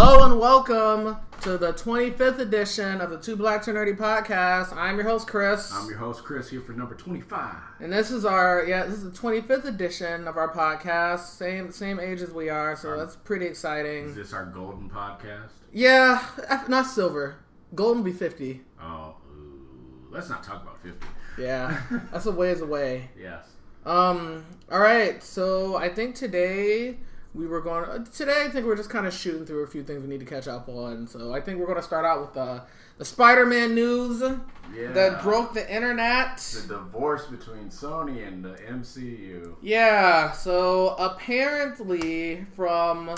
Hello and welcome to the 25th edition of the Two Black Two Nerdy podcast. I'm your host Chris, I'm your host Chris here for number 25. and this is our yeah this is the 25th edition of our podcast. Same same age as we are, so that's pretty exciting. Is exciting. this our golden podcast? Yeah, f- not silver. Golden will be 50. Oh, ooh, let's not talk about 50. Yeah, that's a ways away. Yes. Um. All right. So I think today we were going. uh, Today I think we're just kind of shooting through a few things we need to catch up on. So I think we're going to start out with the the Spider-Man news Yeah. that broke the internet. the divorce between Sony and the MCU. Yeah. So apparently, from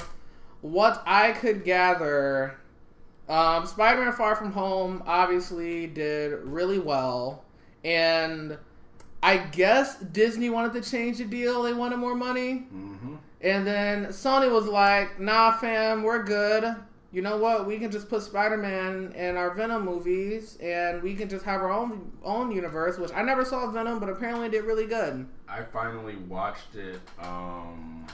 what I could gather, um, Spider-Man: Far From Home obviously did really well, and I guess Disney wanted to change the deal. They wanted more money. Mm-hmm. And then Sony was like, nah, fam, we're good. You know what? We can just put Spider Man in our Venom movies and we can just have our own own universe, which I never saw Venom, but apparently did really good. I finally watched it um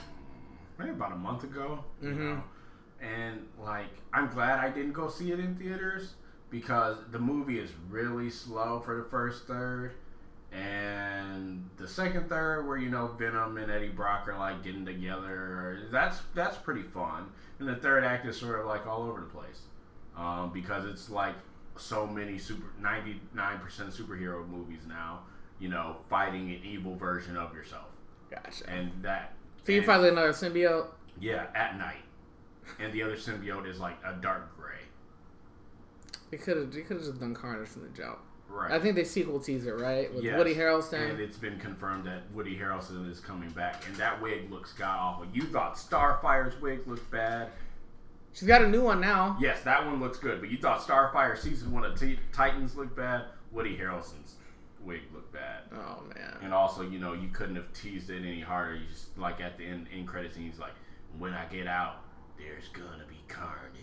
maybe about a month ago. You Mhm. know? And like I'm glad I didn't go see it in theaters because the movie is really slow for the first third. And the second third where you know Venom and Eddie Brock are like getting together, that's that's pretty fun. And the third act is sort of like all over the place. Um, because it's like so many super 99% superhero movies now, you know, fighting an evil version of yourself. Gotcha. And that So you finally another symbiote? yeah, at night. And the other symbiote is like a dark gray. They could have. They could have just done Carnage from the jump. Right. I think they sequel tease it, right with Yes. Woody Harrelson. And it's been confirmed that Woody Harrelson is coming back, and that wig looks god awful. You thought Starfire's wig looked bad. She's got a new one now. Yes, that one looks good, but you thought Starfire season one of T- Titans looked bad. Woody Harrelson's wig looked bad. Oh man. And also, you know, you couldn't have teased it any harder. You just like at the end, end credits, scene, he's like, "When I get out, there's gonna be carnage."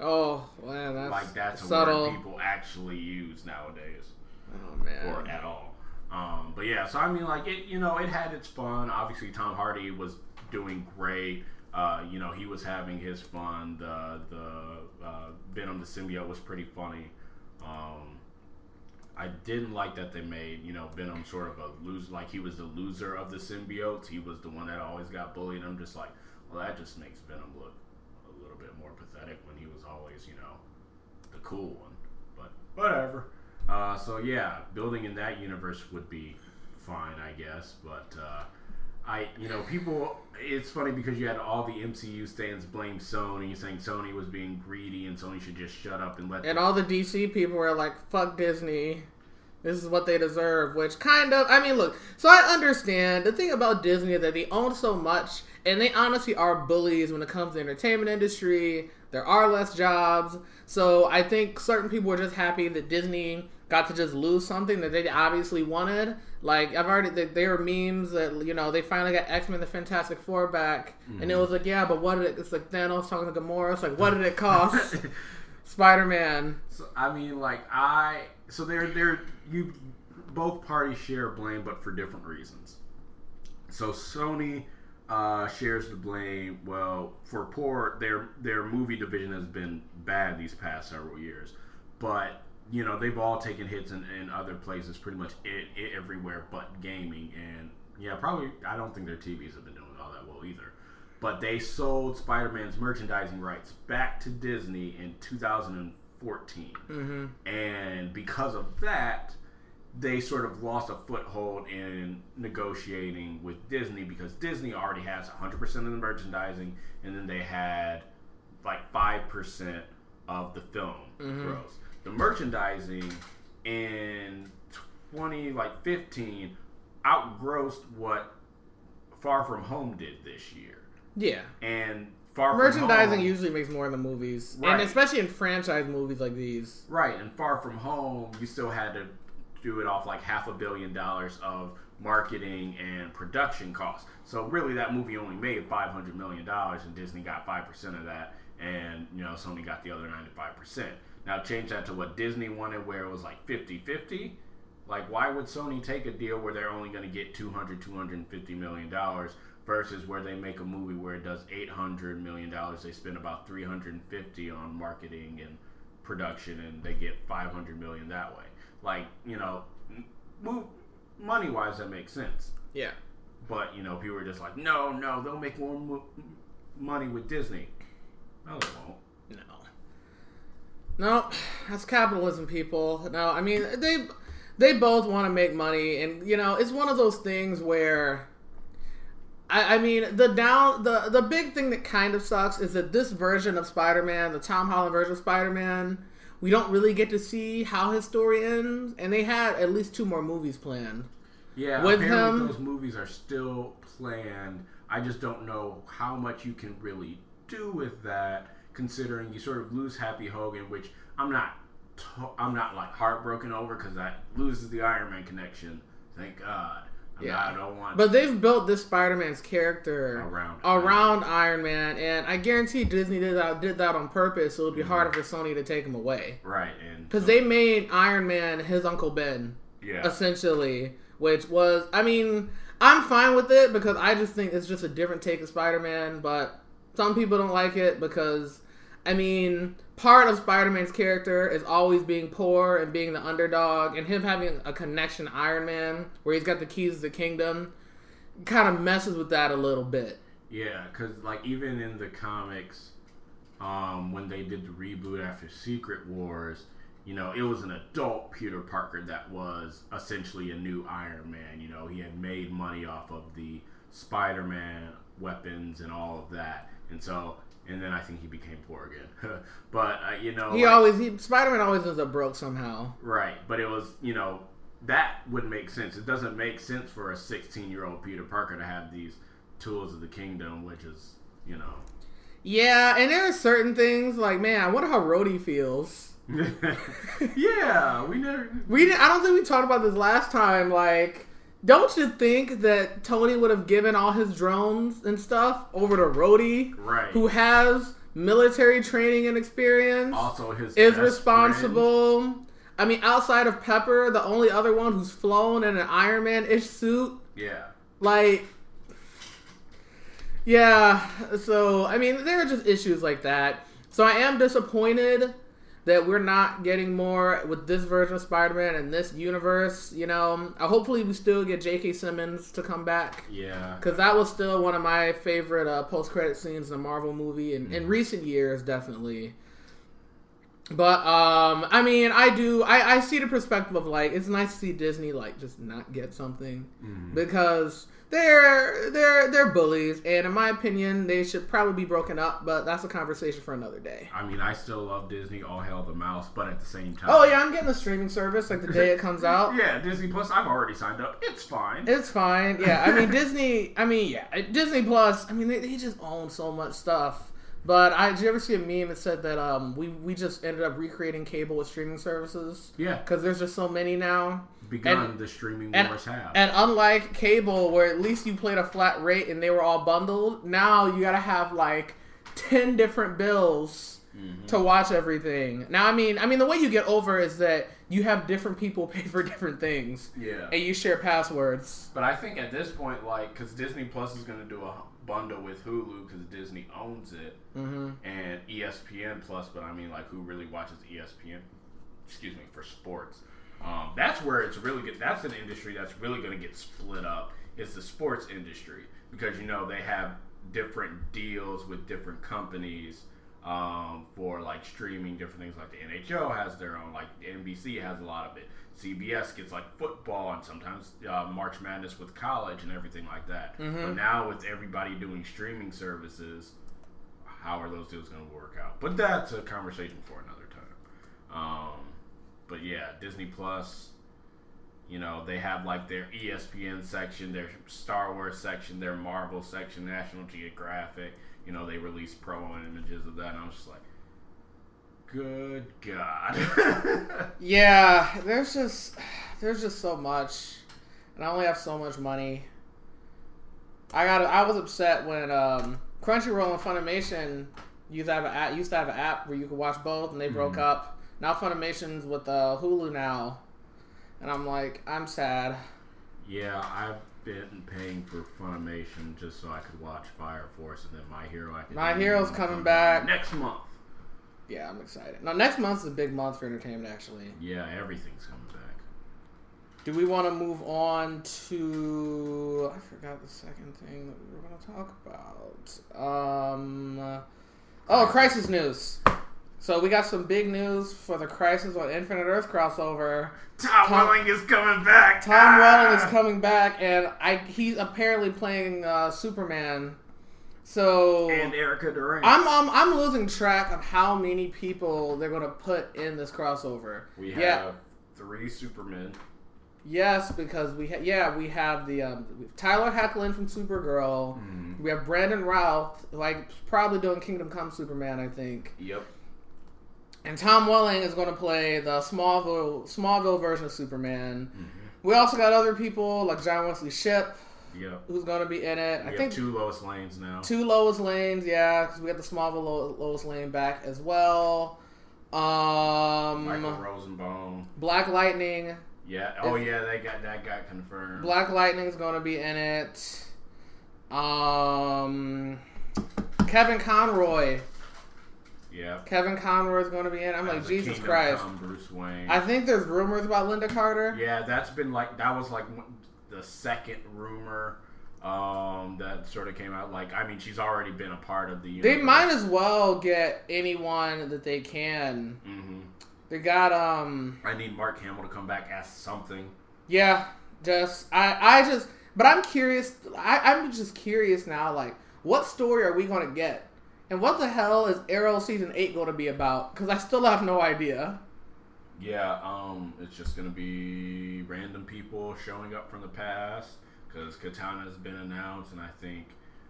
Oh man, that's like that's a word people actually use nowadays, Oh man. or at all. Um, but yeah, so I mean, like it, you know, it had its fun. Obviously, Tom Hardy was doing great. Uh, you know, he was having his fun. The the uh, Venom the symbiote was pretty funny. Um, I didn't like that they made you know Venom sort of a lose like he was the loser of the symbiotes. He was the one that always got bullied. I'm just like, well, that just makes Venom look a little bit more pathetic when he was always you know the cool one. But whatever. Uh, so yeah, building in that universe would be fine, I guess. But uh, I, you know, people. It's funny because you had all the MCU stands blame Sony, saying Sony was being greedy and Sony should just shut up and let. And the- all the DC people were like, fuck Disney. This is what they deserve, which kind of, I mean, look, so I understand. The thing about Disney is that they own so much, and they honestly are bullies when it comes to the entertainment industry. There are less jobs. So I think certain people were just happy that Disney got to just lose something that they obviously wanted. Like, I've already, there- there were memes that, you know, they finally got X Men the Fantastic Four back, and it mm-hmm. was like, yeah, but what did it, it's like Thanos talking to Gamora, it's like, what did it cost? Spider Man. So, I mean, like I. So they're they're you. Both parties share blame, but for different reasons. So Sony uh, shares the blame. Well, for poor, their their movie division has been bad these past several years, but you know they've all taken hits in, in other places, pretty much it, it everywhere but gaming. And yeah, probably I don't think their TVs have been doing all that well either. But they sold Spider-Man's merchandising rights back to Disney in 2014 Mm-hmm. and because of that they sort of lost a foothold in negotiating with Disney because Disney already has 100% of the merchandising and then they had like 5% of the film mm-hmm. gross. The merchandising in 20 like 15 outgrossed what Far From Home did this year. Yeah. And Far From Merchandising Home, usually makes more in the movies, Right. and especially in franchise movies like these. Right, and Far From Home, you still had to do it off like half a billion dollars of marketing and production costs. So really, that movie only made five hundred million dollars, and Disney got five percent of that, and you know Sony got the other ninety five percent. Now change that to what Disney wanted, where it was like 50-50. Like, why would Sony take a deal where they're only going to get 200, 250 million dollars versus where they make a movie where it does eight hundred million dollars, they spend about three hundred and fifty on marketing and production, and they get five hundred million that way. Like you know, money wise, that makes sense. Yeah. But you know, people are just like, no, no, they'll make more mo- money with Disney. No, they won't. No. No, that's capitalism, people. No, I mean they they both want to make money, and you know it's one of those things where. I, I mean the down the the big thing that kind of sucks is that this version of Spider-Man, the Tom Holland version of Spider-Man, we don't really get to see how his story ends, and they had at least two more movies planned. Yeah, With apparently him- those movies are still planned. I just don't know how much you can really do with that, considering you sort of lose Happy Hogan, which I'm not, I'm not like heartbroken over because that loses the Iron Man connection. Thank God. Yeah. I don't want. But they've built this Spider-Man's character Around around Iron Man, and I guarantee Disney did that did that on purpose. So it would be harder mm-hmm. for Sony to take him away right, and because they made Iron Man his Uncle Ben, yeah, essentially, which was I mean I'm fine with it because I just think it's just a different take of Spider-Man. But some people don't like it because I mean part of Spider-Man's character is always being poor and being the underdog, and him having a connection to Iron Man where he's got the keys to the kingdom kind of messes with that a little bit. Yeah, because like even in the comics, um, when they did the reboot after Secret Wars, you know, it was an adult Peter Parker that was essentially a new Iron Man. You know, he had made money off of the Spider-Man weapons and all of that, and so. And then I think he became poor again, but uh, you know, He like- always he Spider-Man always ends up broke somehow. Right, but it was you know that would make sense. It doesn't make sense for a 16 year old Peter Parker to have these tools of the kingdom, which is you know. Yeah, and there are certain things like man, I wonder how Rhodey feels. yeah, we never. We didn't, I don't think we talked about this last time. Like, don't you think that Tony would have given all his drones and stuff over to Rhodey, Right. who has military training and experience, also his is responsible? I mean, outside of Pepper, the only other one who's flown in an Iron Man ish suit. Yeah, like. Yeah, so I mean, there are just issues like that. So I am disappointed that we're not getting more with this version of Spider-Man and this universe. You know, uh, hopefully we still get J.K. Simmons to come back yeah, because that was still one of my favorite uh, post-credit scenes in a Marvel movie in, in recent years, definitely. But um, I mean, I do. I, I see the perspective of like it's nice to see Disney like just not get something because they're they're they're bullies, and in my opinion, they should probably be broken up. But that's a conversation for another day. I mean, I still love Disney. All hail the mouse, but at the same time, Oh yeah, I'm getting a streaming service like the day it comes out. yeah, Disney Plus. I've already signed up. It's fine. It's fine. Yeah, I mean Disney. I mean, yeah, Disney Plus. I mean, they, they just own so much stuff. But I did you ever see a meme that said that um we we just ended up recreating cable with streaming services yeah, because there's just so many now. begun and- the streaming And, wars have. and unlike cable, where at least you played a flat rate and they were all bundled, now you gotta have like ten different bills Mm-hmm. to watch everything. Now, I mean, I mean, the way you get over is that you have different people pay for different things, yeah, and you share passwords. But I think at this point, like, because Disney Plus is going to do a bundle with Hulu because Disney owns it, hmm and ESPN Plus. But I mean, like, who really watches ESPN? Excuse me for sports. Um, that's where it's really good. That's an industry that's really going to get split up. Is the sports industry because you know they have different deals with different companies um, for like streaming different things. Like the NHL has their own. Like NBC has a lot of it. CBS gets like football and sometimes uh, March Madness with college and everything like that. But now with everybody doing streaming services, how are those deals going to work out? But that's a conversation for another time. Um, but yeah, Disney Plus. You know, they have like their ESPN section, their Star Wars section, their Marvel section, National Geographic. You know, they release promo images of that, and I was just like, good God. Yeah, there's just there's just so much, and I only have so much money. I got I was upset when um, Crunchyroll and Funimation used to have an app, used to have an app where you could watch both, and they broke up. Now Funimation's with uh, Hulu now, and I'm like I'm sad. yeah, I've been paying for Funimation just so I could watch Fire Force and then My Hero Academia. My Hero's coming back. next month. Yeah, I'm excited. Now, next month's a big month for entertainment, actually. Yeah, everything's coming back. Do we want to move on to? I forgot the second thing that we were going to talk about. Um, oh, Crisis news. So we got some big news for the Crisis on Infinite Earth crossover. Tom, Tom- Welling is coming back. Tom Ah! Welling is coming back, and I he's apparently playing uh, Superman. So And Erica Durance. I'm, I'm I'm losing track of how many people they're going to put in this crossover. we have yeah. three Supermen. Yes, because we ha- yeah we have the um, we have Tyler Hoechlin from Supergirl. Mhm. We have Brandon Routh, like probably doing Kingdom Come Superman, I think. Yep. And Tom Welling is going to play the Smallville Smallville version of Superman. Mhm. We also got other people like John Wesley Shipp, Yep. who's going to be in it. We I have think two Lois Lanes now. two Lois Lanes, yeah, because we got the Smallville Lo- Lois Lane back as well. Um, Michael Rosenbaum. Black Lightning. Yeah. Oh yeah, they got that got confirmed. Black Lightning's going to be in it. Um, Kevin Conroy. Yeah. Kevin Conroy is going to be in. I'm like As a Jesus Christ. Come Bruce Wayne. I think there's rumors about Lynda Carter. Yeah, that's been like that was like the second rumor um, that sort of came out. Like, I mean, she's already been a part of the. They might as well get anyone that they can. Mhm. They got um I need Mark Hamill to come back as something. yeah, just I I just but I'm curious I, I'm just curious now, like, what story are we gonna get? And what the hell is Arrow season eight gonna be about? Because I still have no idea. Yeah, um, it's just gonna be random people showing up from the past because Katana has been announced, and I think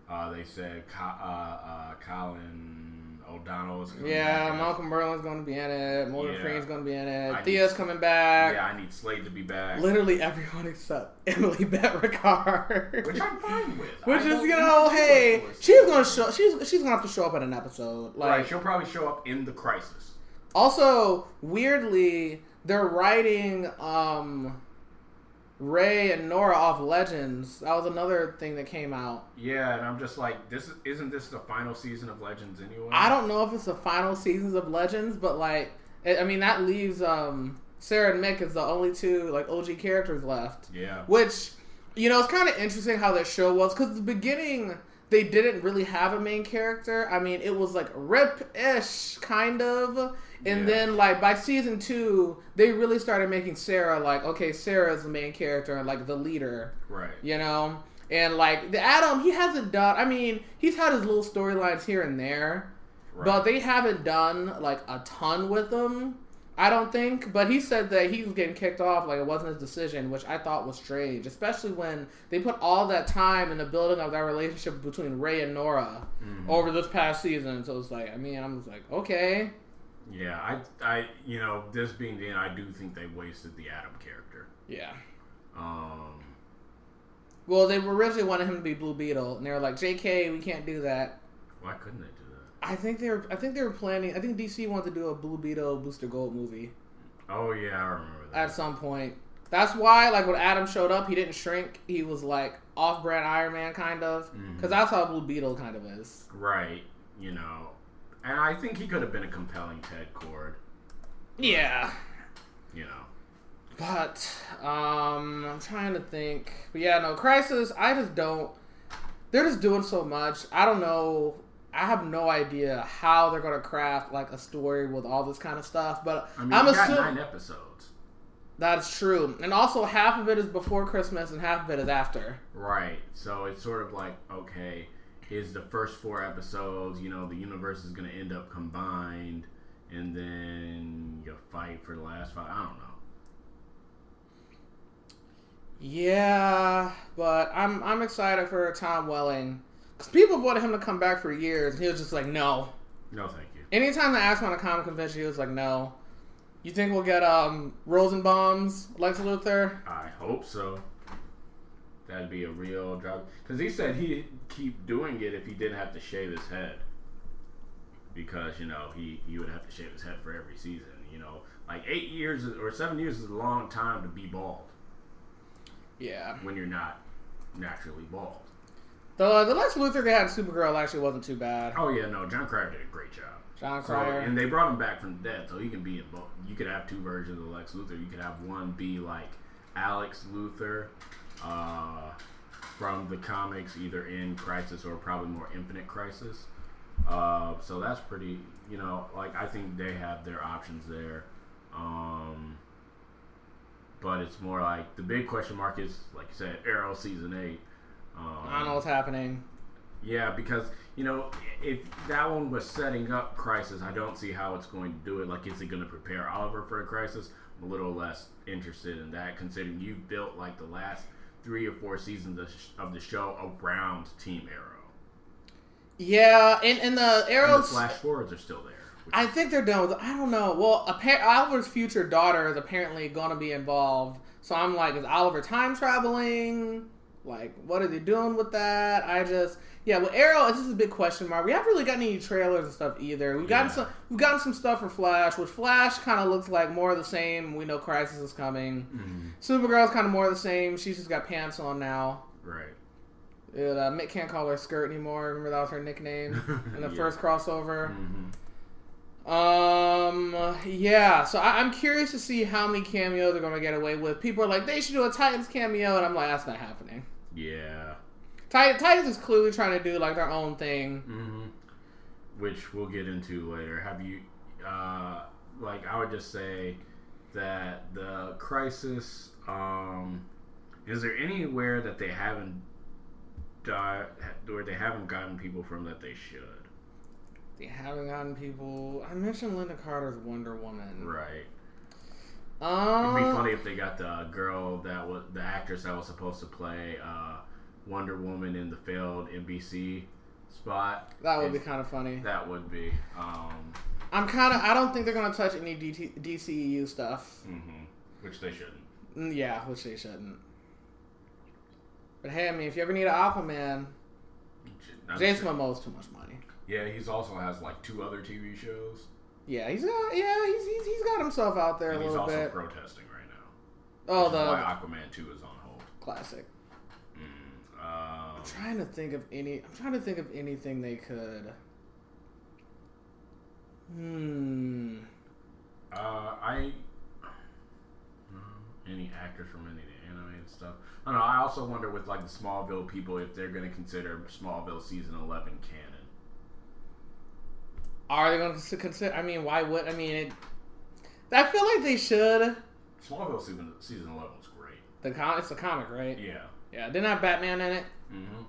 uh, they said Co- uh, uh, Colin O'Donnell is coming Yeah, back. Malcolm Merlyn's gonna be in it. Morgan Yeah. Freeman's gonna be in it. I Thea's need- coming back. Yeah, I need Slade to be back, Literally everyone except Emily Bett Ricard. which I'm fine with. Which I is, you know, hey, work for it. she's gonna show. She's she's gonna have to show up in an episode. Like, right, she'll probably show up in the crisis. Also weirdly, they're writing um Ray and Nora off Legends. That was another thing that came out. Yeah, and I'm just like, this is, isn't this the final season of Legends anyway? I don't know if it's the final seasons of Legends, but like, I I mean, that leaves um Sara and Mick as the only two like OG characters left. Yeah. Which, you know, it's kind of interesting how that show was because the beginning they didn't really have a main character. I mean, it was like Rip-ish kind of, and Yeah. then like by season two, they really started making Sara like okay, Sara is the main character and like the leader, Right. you know. And like the Adam, he hasn't done. I mean, he's had his little storylines here and there, Right. but they haven't done like a ton with them. I don't think, but he said that he was getting kicked off like it wasn't his decision, which I thought was strange, especially when they put all that time in the building of that relationship between Ray and Nora Mhm. over this past season. So it's like, I mean, I'm just like, okay, Yeah, I, I, you know, this being the end, I do think they wasted the Adam character. yeah. Um, Well, they originally wanted him to be Blue Beetle, and they were like, "J.K., we can't do that." why couldn't they? I think they were. I think they were planning. I think DC wanted to do a Blue Beetle Booster Gold movie Oh yeah, I remember that. at some point. That's why, like when Adam showed up, he didn't shrink. He was like off-brand Iron Man kind of, because that's how Blue Beetle kind of is. right, you know, and I think he could have been a compelling Ted Kord. Yeah, You know, but um, I'm trying to think. But yeah, no Crisis. I just don't. They're just doing so much. I don't know. I have no idea how they're gonna craft like a story with all this kind of stuff. But I mean, I'm assuming nine episodes. that's true. And also, half of it is before Christmas and half of it is after. Right. So it's sort of like, okay, is the first four episodes, you know, the universe is going to end up combined, and then you fight for the last five. I don't know. Yeah, but I'm I'm excited for Tom Welling people wanted him to come back for years, and he was just like, no. No, thank you. Anytime they asked him on a comic convention, he was like, no. You think we'll get um Rosenbaum's Lex Luthor? I hope so. That'd be a real job. Because he said he'd keep doing it if he didn't have to shave his head. Because, you know, he, he would have to shave his head for every season. You know, like eight years or seven years is a long time to be bald Yeah. when you're not naturally bald. The the Lex Luthor they had in Supergirl actually wasn't too bad. Oh yeah, no, Jon Cryer did a great job. Jon So, Cryer. and they brought him back from the dead, so he can be in both. You could have two versions of Lex Luthor. You could have one be like Alex Luthor uh, from the comics, either in Crisis or probably more Infinite Crisis. Uh, so that's pretty, you know, like I think they have their options there. Um, but it's more like the big question mark is, like you said, Arrow season eight. Um, I don't know what's happening. yeah, because you know, if that one was setting up Crisis, I don't see how it's going to do it. Like, is it going to prepare Oliver for a Crisis? I'm a little less interested in that, considering you've built like the last three or four seasons of, sh- of the show around Team Arrow. Yeah, and, and the And the arrows. flash forwards are still there. I think they're done with. I don't know. Well, appa- Oliver's future daughter is apparently going to be involved. So I'm like, is Oliver time traveling? Like, what are they doing with that? I just, yeah. With Arrow, it's just a big question mark. We haven't really gotten any trailers and stuff either. We've gotten Yeah. some. We've gotten some stuff for Flash, which Flash kind of looks like more of the same. We know Crisis is coming. Mhm. Supergirl's kind of more of the same. She's just got pants on now. right. It, uh, Mick can't call her skirt anymore. Remember that was her nickname in the Yeah. first crossover. Mhm. Um, yeah. So I, I'm curious to see how many cameos they're gonna get away with. People are like, they should do a Titans cameo, and I'm like, that's not happening. Yeah. Tit- Titans is clearly trying to do like their own thing. hmm Which we'll get into later. Have you, uh, like, I would just say that the crisis, um, is there anywhere that they haven't died where they haven't gotten people from that they should? They haven't gotten people. I mentioned Lynda Carter's Wonder Woman. Right. Um, It'd be funny if they got the girl that was the actress that was supposed to play uh, Wonder Woman in the failed NBC spot. That would be kind of funny. That would be. Um, I'm kind of. I don't think they're gonna touch any DT, DCEU stuff. mhm. Which they shouldn't. Mm, Yeah, which they shouldn't. But hey, I mean, if you ever need an Aquaman, Jason. Momoa's too much money. Yeah, he's also has like two other TV shows, Yeah, he's got yeah, he's he's, he's got himself out there and a he's also protesting right now. Oh, the why Aquaman two is on hold. classic. Mm, um, I'm trying to think of any. I'm trying to think of anything they could. Hmm. uh, I any actors from any of the animated stuff. I don't know. I also wonder with like the Smallville people if they're going to consider Smallville season eleven canon. Are they going to consider? I mean, why would? I mean, it. I feel like they should. Smallville season season eleven was great. The it's a comic, right? Yeah. Yeah. Didn't have Batman in it. Mm-hmm.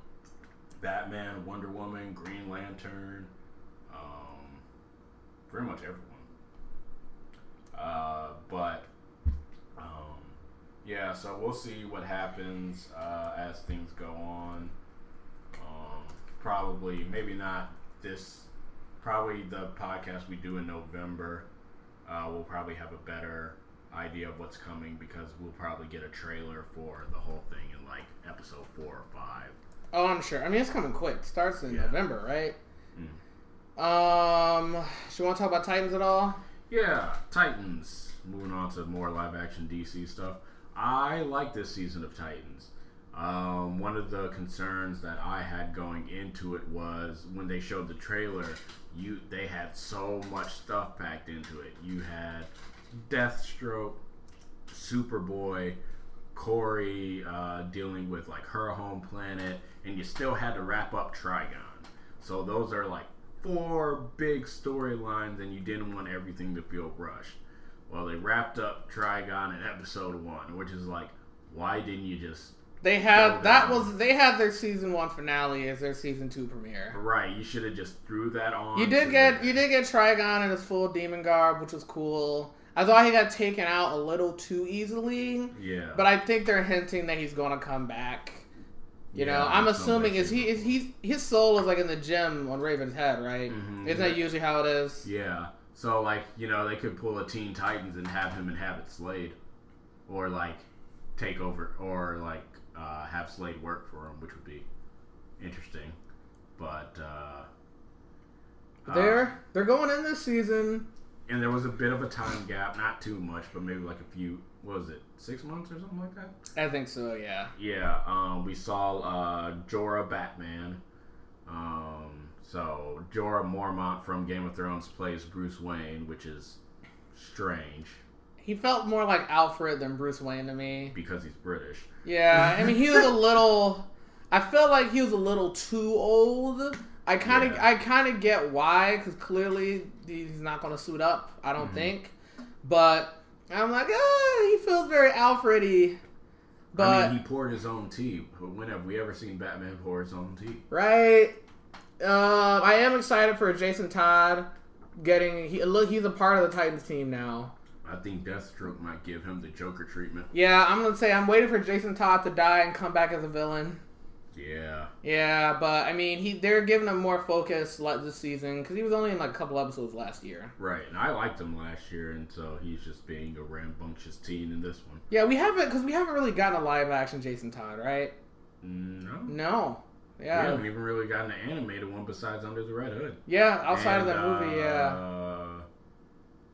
Batman, Wonder Woman, Green Lantern, um, pretty much everyone. Uh, but um, yeah, so we'll see what happens uh, as things go on. Um, probably, maybe not this. Probably the podcast we do in November. Uh, we'll probably have a better idea of what's coming because we'll probably get a trailer for the whole thing in like episode four or five. Oh, I'm sure. I mean, it's coming quick. starts in Yeah. November, right? Mm. Um, do you want to talk about Titans at all? Yeah, Titans. Moving on to more live action DC stuff. I like this season of Titans. Um, one of the concerns that I had going into it was when they showed the trailer, you they had so much stuff packed into it. You had Deathstroke, Superboy, Kory uh, dealing with like her home planet, and you still had to wrap up Trigon. So those are like four big storylines, and you didn't want everything to feel rushed. Well, they wrapped up Trigon in episode one, which is like, why didn't you just They had that was they had their season one finale as their season two premiere. right? You should have just threw that on. You did get the- you did get Trigon in his full demon garb, which was cool. I thought he got taken out a little too easily, yeah, but I think they're hinting that he's going to come back. You Yeah, know, I'm assuming is he is he's his soul is like in the gym on Raven's head, right? Mhm. Isn't that usually how it is? Yeah. So like, you know, they could pull a Teen Titans and have him inhabit Slade. Or like take over or like uh, have Slade work for him, which would be interesting. But uh They're they're going in this season. and there was a bit of a time gap, not too much, but maybe like a few. What was it six months or something like that? I think so. Yeah. Yeah. Um, we saw uh, Jorah Batman. Um, so Jorah Mormont from Game of Thrones plays Bruce Wayne, which is strange He felt more like Alfred than Bruce Wayne to me. because he's British. Yeah, I mean he was a little. I felt like he was a little too old. I kind of, Yeah. I kind of get why, because clearly he's not going to suit up. I don't Mhm. think, but I'm like, ah, he feels very Alfredy. But I mean, he poured his own tea. But when have we ever seen Batman pour his own tea? right, uh, I am excited for Jason Todd getting. He look, he's a part of the Titans team now. I think Deathstroke might give him the Joker treatment. Yeah, I'm gonna say I'm waiting for Jason Todd to die and come back as a villain. Yeah. Yeah, but I mean, he they're giving him more focus like this season because he was only in like a couple episodes last year. Right, and I liked him last year, and so he's just being a rambunctious teen in this one. Yeah, we haven't because we haven't really gotten a live action Jason Todd, right? No, No. Yeah. We haven't even really gotten an animated one besides Under the Red Hood. Yeah, outside of And, that movie, yeah. Uh,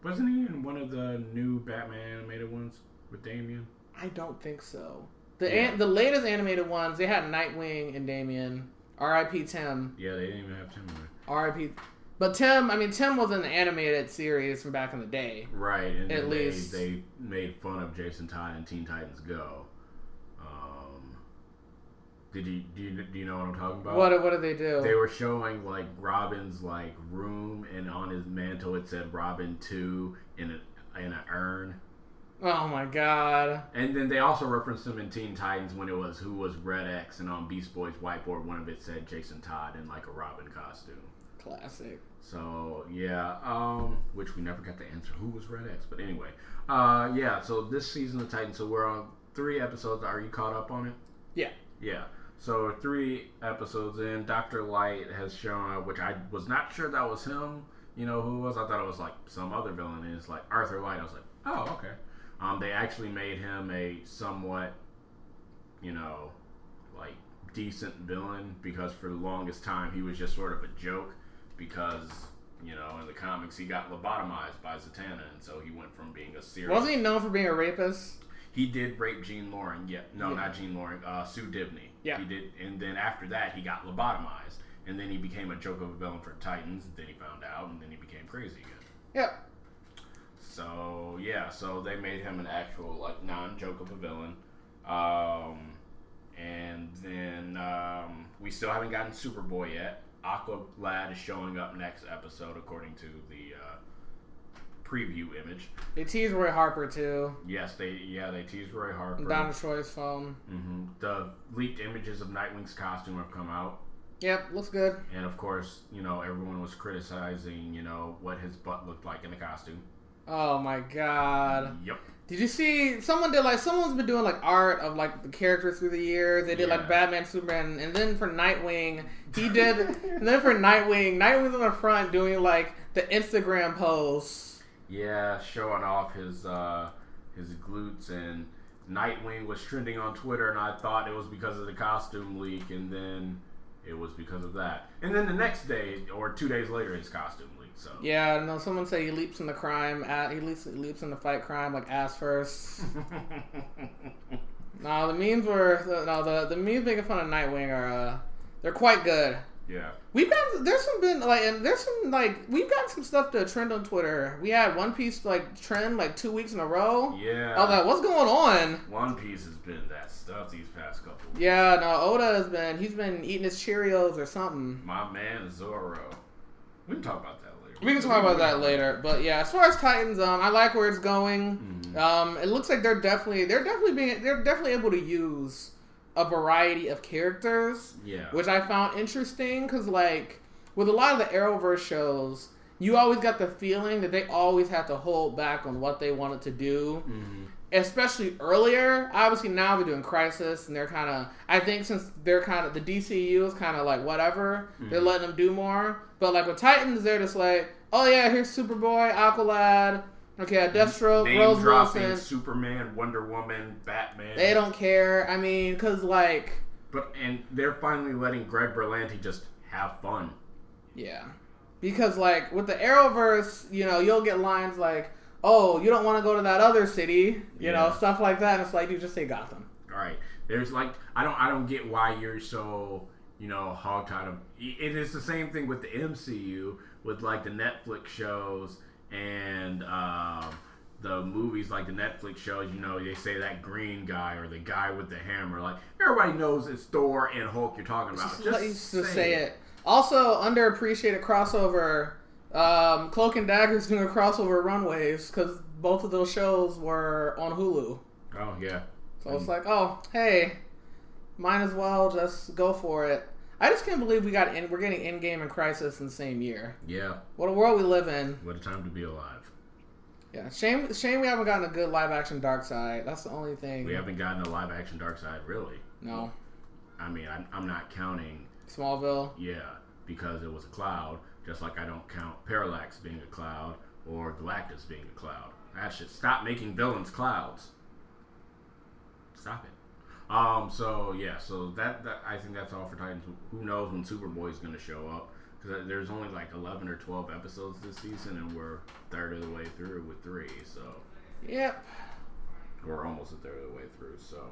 wasn't he in one of the new Batman animated ones with Damian? I don't think so. The Yeah. an- the latest animated ones, they had Nightwing and Damian. R.I.P. Tim. Yeah, they didn't even have Tim in. R.I.P. But Tim, I mean, Tim was in the animated series from back in the day. Right, and At least- they, they made fun of Jason Todd and Teen Titans Go. Did you do you do you know what I'm talking about? What what did they do? They were showing like Robin's like room, and on his mantle it said Robin Two in a in an urn. oh my god. And then they also referenced him in Teen Titans when it was who was Red X, and on Beast Boy's whiteboard one of it said Jason Todd in like a Robin costume. Classic. So yeah, um, which we never got to answer who was Red X, but anyway, uh, yeah. So this season of Titans, so we're on three episodes. Are you caught up on it? Yeah. Yeah. So three episodes in, Doctor Light has shown up, which I was not sure that was him. You know who it was? I thought it was like some other villain. And it's like Arthur Light. I was like, oh okay. Um, they actually made him a somewhat, you know, like decent villain because for the longest time he was just sort of a joke because you know in the comics he got lobotomized by Zatanna and so he went from being a serious. Wasn't he known for being a rapist? He did rape Jean Loring. Yeah, no, Yeah. not Jean Loring. Uh, Sue Dibney. Yeah. he did, and then after that, he got lobotomized, and then he became a joke of a villain for Titans. And then he found out, and then he became crazy again. Yep. So yeah, so they made him an actual like non-joke of a villain, um, and then um, we still haven't gotten Superboy yet. Aqua Lad is showing up next episode, according to the uh, preview image. They teased Roy Harper too. Yes, they yeah they teased Roy Harper. Donna Troy's phone. hmm The leaked images of Nightwing's costume have come out, Yep, looks good. and of course, you know everyone was criticizing, you know, what his butt looked like in the costume. Oh my god. Yep. Did you see someone did like someone's been doing like art of like the characters through the years. They did Yeah. like Batman, Superman, and then for Nightwing, he did and then for Nightwing, Nightwing's on the front doing like the Instagram posts. Yeah, showing off his uh, his glutes and Nightwing was trending on Twitter, and I thought it was because of the costume leak, and then it was because of that. And then the next day or two days later, his costume leaked. So Yeah, no, someone said he leaps in the crime. At, he leaps, he leaps in the fight crime like ass first. no, the memes were no the the memes making fun of Nightwing are uh, they're quite good. Yeah, We've got there's some been like and there's some like we've got some stuff to trend on Twitter. We had One Piece like trend like two weeks in a row. yeah. I was like, what's going on? One Piece has been that stuff these past couple. Weeks. Yeah, no, Oda has been he's been eating his Cheerios or something. My man Zoro. We can talk about that later. We can talk about that later, but yeah, as far as Titans, um, I like where it's going. Mhm. Um, it looks like they're definitely they're definitely being they're definitely able to use a variety of characters, Yeah. which I found interesting because like with a lot of the Arrowverse shows, you always got the feeling that they always had to hold back on what they wanted to do, hmm especially earlier. Obviously now they're doing Crisis and they're kind of I think since they're kind of the DCU is kind of like whatever they're Mhm. letting them do more, but like with Titans they're just like oh yeah here's Superboy, Aqualad. Okay, Deathstroke, Name Rose dropping Wilson. Superman, Wonder Woman, Batman. They don't care. I mean, because, like, But and they're finally letting Greg Berlanti just have fun. yeah. because like with the Arrowverse, you know, you'll get lines like, "Oh, you don't want to go to that other city," you know, stuff like that. And it's like you just say Gotham. All right. There's like I don't I don't get why you're so you know hogtied. Of, it is the same thing with the MCU with like the Netflix shows and um, the movies like the Netflix shows. You know they say that green guy or the guy with the hammer. Like everybody knows it's Thor and Hulk you're talking about. Just, Just, just say it. Also, underappreciated crossover. Um, Cloak and Dagger's doing a crossover runways because both of those shows were on Hulu. Oh yeah. So it's like, oh, hey, might as well just go for it. I just can't believe we got in. We're getting Endgame and Crisis in the same year. Yeah. What a world we live in. What a time to be alive. Yeah, shame. Shame we haven't gotten a good live action Darkseid. That's the only thing. We haven't gotten a live action Darkseid really. No, I mean I'm, I'm not counting Smallville. Yeah, because it was a cloud, just like I don't count Parallax being a cloud or Galactus being a cloud. I should stop making villains clouds. Stop it. Um. So yeah. So that, that I think that's all for Titans. Who knows when Superboy is going to show up? Because there's only like 11 or 12 episodes this season, and we're third of the way through with three. So Yep. we're almost a third of the way through. So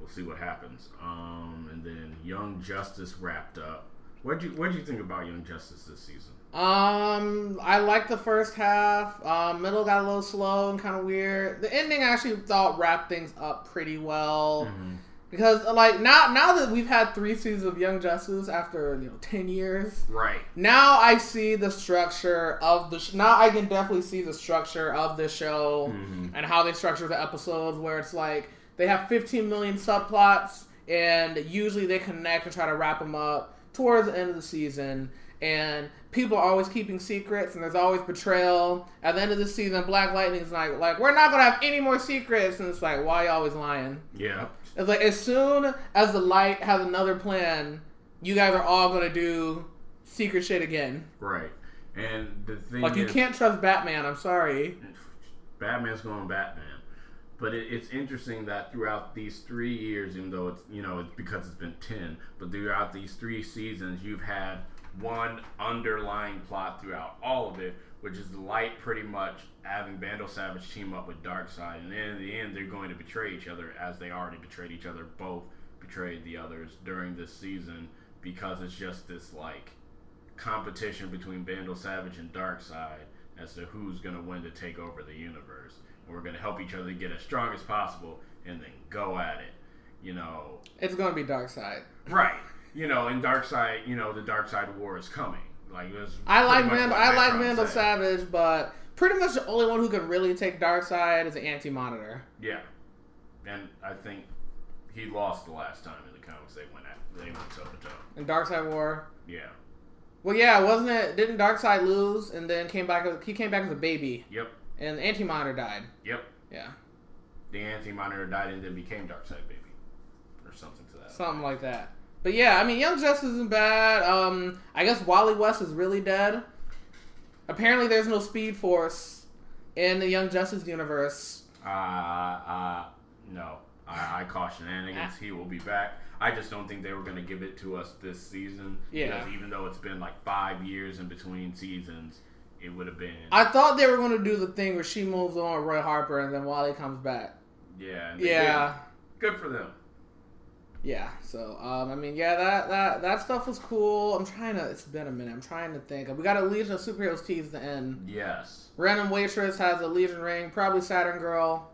we'll see what happens. Um. And then Young Justice wrapped up. What'd you What'd you think about Young Justice this season? Um, I liked the first half. Um, middle got a little slow and kind of weird. The ending I actually thought wrapped things up pretty well. Because like now, now that we've had three seasons of Young Justice after you know ten years, Right. now I see the structure of the. Sh- now I can definitely see the structure of the show and how they structure the episodes. Where it's like they have 15 million subplots, and usually they connect and try to wrap them up towards the end of the season. And people are always keeping secrets, and there's always betrayal. At the end of the season, Black Lightning's like, like we're not gonna have any more secrets, and it's like, why you always lying? Yeah. It's like as soon as the light has another plan, you guys are all gonna do secret shit again. Right. And the thing Like you can't trust Batman. I'm sorry. Batman's going Batman. But it, it's interesting that throughout these three years, even though it's you know it's because it's been ten, but throughout these three seasons, you've had one underlying plot throughout all of it, which is the light pretty much having Vandal Savage team up with Darkseid, and then in the end, they're going to betray each other as they already betrayed each other. Both betrayed the others during this season because it's just this like competition between Vandal Savage and Darkseid as to who's going to win to take over the universe. And we're going to help each other get as strong as possible and then go at it. You know, It's gonna be Darkseid. right. You know, and Darkseid, you know, the Darkseid war is coming. Like I like Vandal. I like Vandal. Savage, but pretty much the only one who can really take Darkseid is the Anti Monitor. Yeah. And I think he lost the last time in the comics they went at they went toe to toe. In Darkseid War. Yeah. Well, yeah, wasn't it? Didn't Darkseid lose and then came back? He came back as a baby, Yep. and the Anti Monitor died. Yep. Yeah, The anti monitor died and then became Darkseid baby. Or something to that. something like that. But yeah, I mean, Young Justice isn't bad. Um, I guess Wally West is really dead. Apparently, there's no Speed Force in the Young Justice universe. Uh, uh, no. I, I caught shenanigans. He will be back. I just don't think they were going to give it to us this season. Yeah. Because even though it's been like five years in between seasons, it would have been. I thought they were going to do the thing where she moves on with Roy Harper and then Wally comes back. yeah. Yeah. Good for them. Yeah, so um, I mean, yeah, that that that stuff was cool. I'm trying to. It's been a minute. I'm trying to think. We got a Legion of Superheroes tease the end. Yes. Random waitress has a Legion ring, probably Saturn Girl.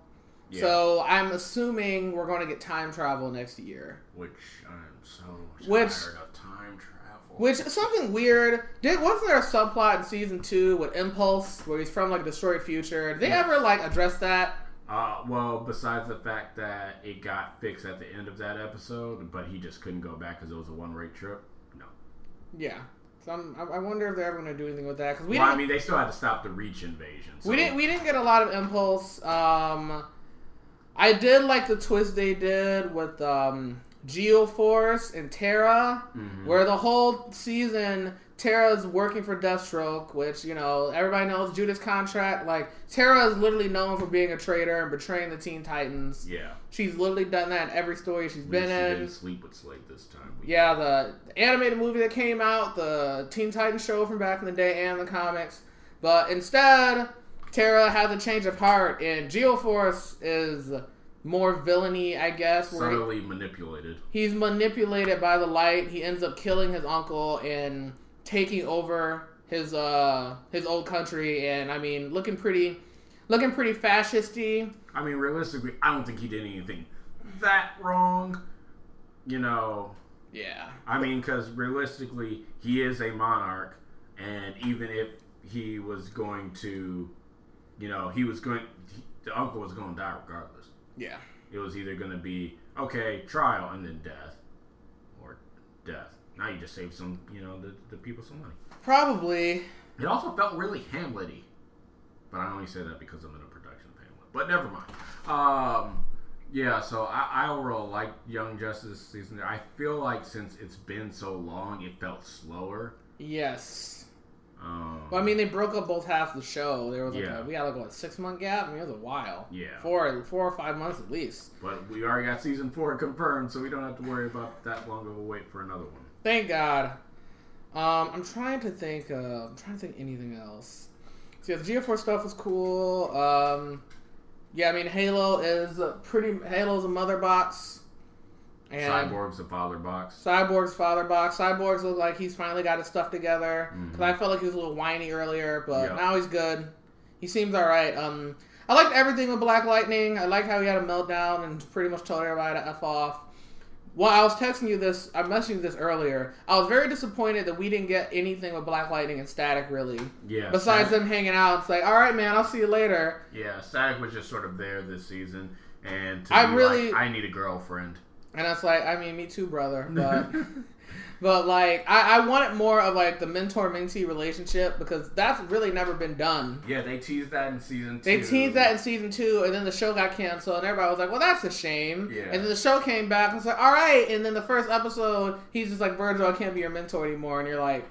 Yeah. So I'm assuming we're going to get time travel next year. Which I'm so tired Which- of time travel. Which something weird. Did wasn't there a subplot in season two with Impulse where he's from like a destroyed future? Did they ever like address that? Uh, well, besides the fact that it got fixed at the end of that episode, but he just couldn't go back because it was a one-way trip. No. Yeah. So I'm, I I wonder if they're ever going to do anything with that because we well, I mean, they still had to stop the Reach invasion. So. We didn't we didn't get a lot of impulse. Um I did like the twist they did with um Geoforce and Terra, Mhm. where the whole season Terra's working for Deathstroke, which you know everybody knows Judas contract. Like Terra is literally known for being a traitor and betraying the Teen Titans. Yeah. She's literally done that in every story she's been she in. didn't sleep with Slade this time. We- Yeah, the, the animated movie that came out, the Teen Titans show from back in the day, and the comics. But instead, Terra has a change of heart, and Geoforce is more villainy, I guess. Subtly manipulated. he's manipulated by the light. He ends up killing his uncle and taking over his uh his old country, and I mean, looking pretty, looking pretty fascisty. I mean, realistically, I don't think he did anything that wrong. You know, Yeah, I mean, because realistically, he is a monarch, and even if he was going to, you know, he was going, he, the uncle was going to die regardless. Yeah. It was either going to be okay, trial, and then death, or death. Now you just save some, you know, the, the people some money. Probably. It also felt really Hamlety, but I only say that because I'm in a production of Hamlet. But never mind. Um, yeah, so I, I overall like Young Justice season. I feel like since it's been so long, it felt slower. Yes. Um, Well, I mean, they broke up both halves of the show. There was like Yeah. a, we got like what six month gap. I mean, it was a while. Yeah. four, four or five months at least. but we already got season four confirmed, so we don't have to worry about that long of a wait for another one. Thank God. Um, I'm trying to think. Uh, I'm trying to think anything else. So yeah, the GeoForce stuff was cool. Um, yeah, I mean, Halo is a pretty. Halo's a mother box. And Cyborg's the father box. Cyborg's father box. Cyborg's look like he's finally got his stuff together. Because Mhm. I felt like he was a little whiny earlier, but Yeah. now he's good. He seems all right. Um, I liked everything with Black Lightning. I liked how he had a meltdown and pretty much told everybody to f off. Well, I was texting you this. I messaged you this earlier. I was very disappointed that we didn't get anything with Black Lightning and Static really. Yeah. Besides Static- them hanging out, it's like, all right, man, I'll see you later. Yeah, Static was just sort of there this season, and to I be really- like, I need a girlfriend. And it's like, I mean, me too, brother. But, but like, I, I wanted more of like the mentor mentee relationship because that's really never been done. Yeah, they teased that in season two. They teased that in season two, and then the show got canceled, and everybody was like, "Well, that's a shame." Yeah. And then the show came back, and it's like, "All right." And then the first episode, he's just like, "Virgil, I can't be your mentor anymore," and you're like,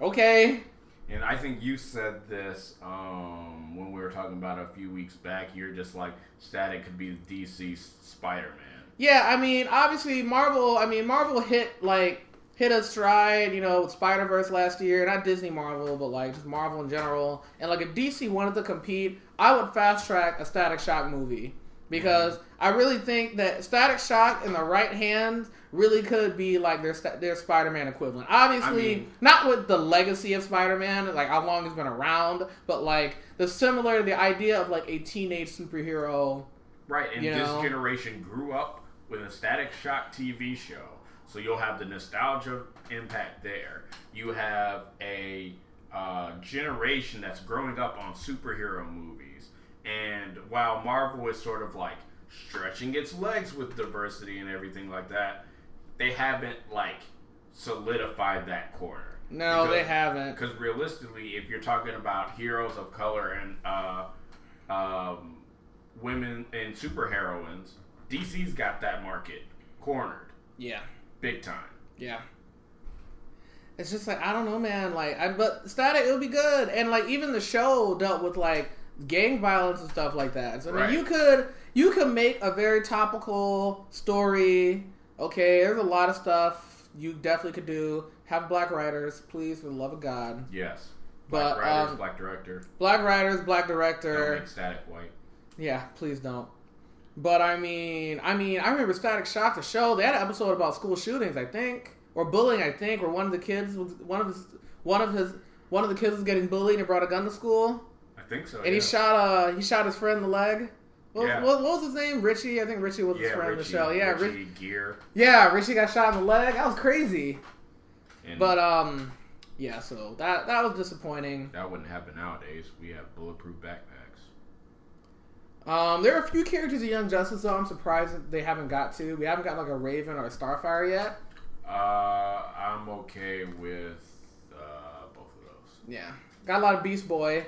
"Okay." And I think you said this um, when we were talking about a few weeks back. You're just like Static could be DC Spider Man. Yeah, I mean, obviously Marvel. I mean, Marvel hit like hit a stride, you know, with Spider Verse last year. Not Disney Marvel, but like just Marvel in general. And like if DC wanted to compete, I would fast track a Static Shock movie because mm-hmm. I really think that Static Shock in the right hands really could be like their their Spider Man equivalent. Obviously, I mean- not with the legacy of Spider Man, like how long he's been around, but like the similar the idea of like a teenage superhero. Right, and this know? generation grew up with a Static Shock TV show, so you'll have the nostalgia impact there. You have a uh, generation that's growing up on superhero movies, and while Marvel is sort of like stretching its legs with diversity and everything like that, they haven't like solidified that corner. No, Because- they haven't. because realistically, if you're talking about heroes of color and uh, um, women and superheroines, DC's got that market cornered Yeah. big time. Yeah. It's just like I don't know, man. Like, I but static, it would be good, and like even the show dealt with like gang violence and stuff like that. So I mean, Right. you could you could make a very topical story. Okay, there's a lot of stuff you definitely could do. Have black writers, please, for the love of God. Yes, black But, writers, um, black director. Black writers, black director. Don't make static white. Yeah, please don't. But I mean, I mean, I remember Static Shock the show. They had an episode about school shootings, I think, or bullying, I think, where one of the kids was one of his one of his one of the kids was getting bullied and brought a gun to school, I think so. and yeah. he shot uh he shot his friend in the leg. What, Yeah. what, what was his name? Richie. I think Richie was his yeah, friend in the show. Yeah, Richie Rich, Gear. yeah, Richie got shot in the leg. That was crazy. And But um, yeah. So that that was disappointing. that wouldn't happen nowadays. We have bulletproof backpacks. Um, there are a few characters in Young Justice though. I'm surprised that they haven't got to. We haven't got like a Raven or a Starfire yet. Uh, I'm okay with uh, both of those. Yeah, got a lot of Beast Boy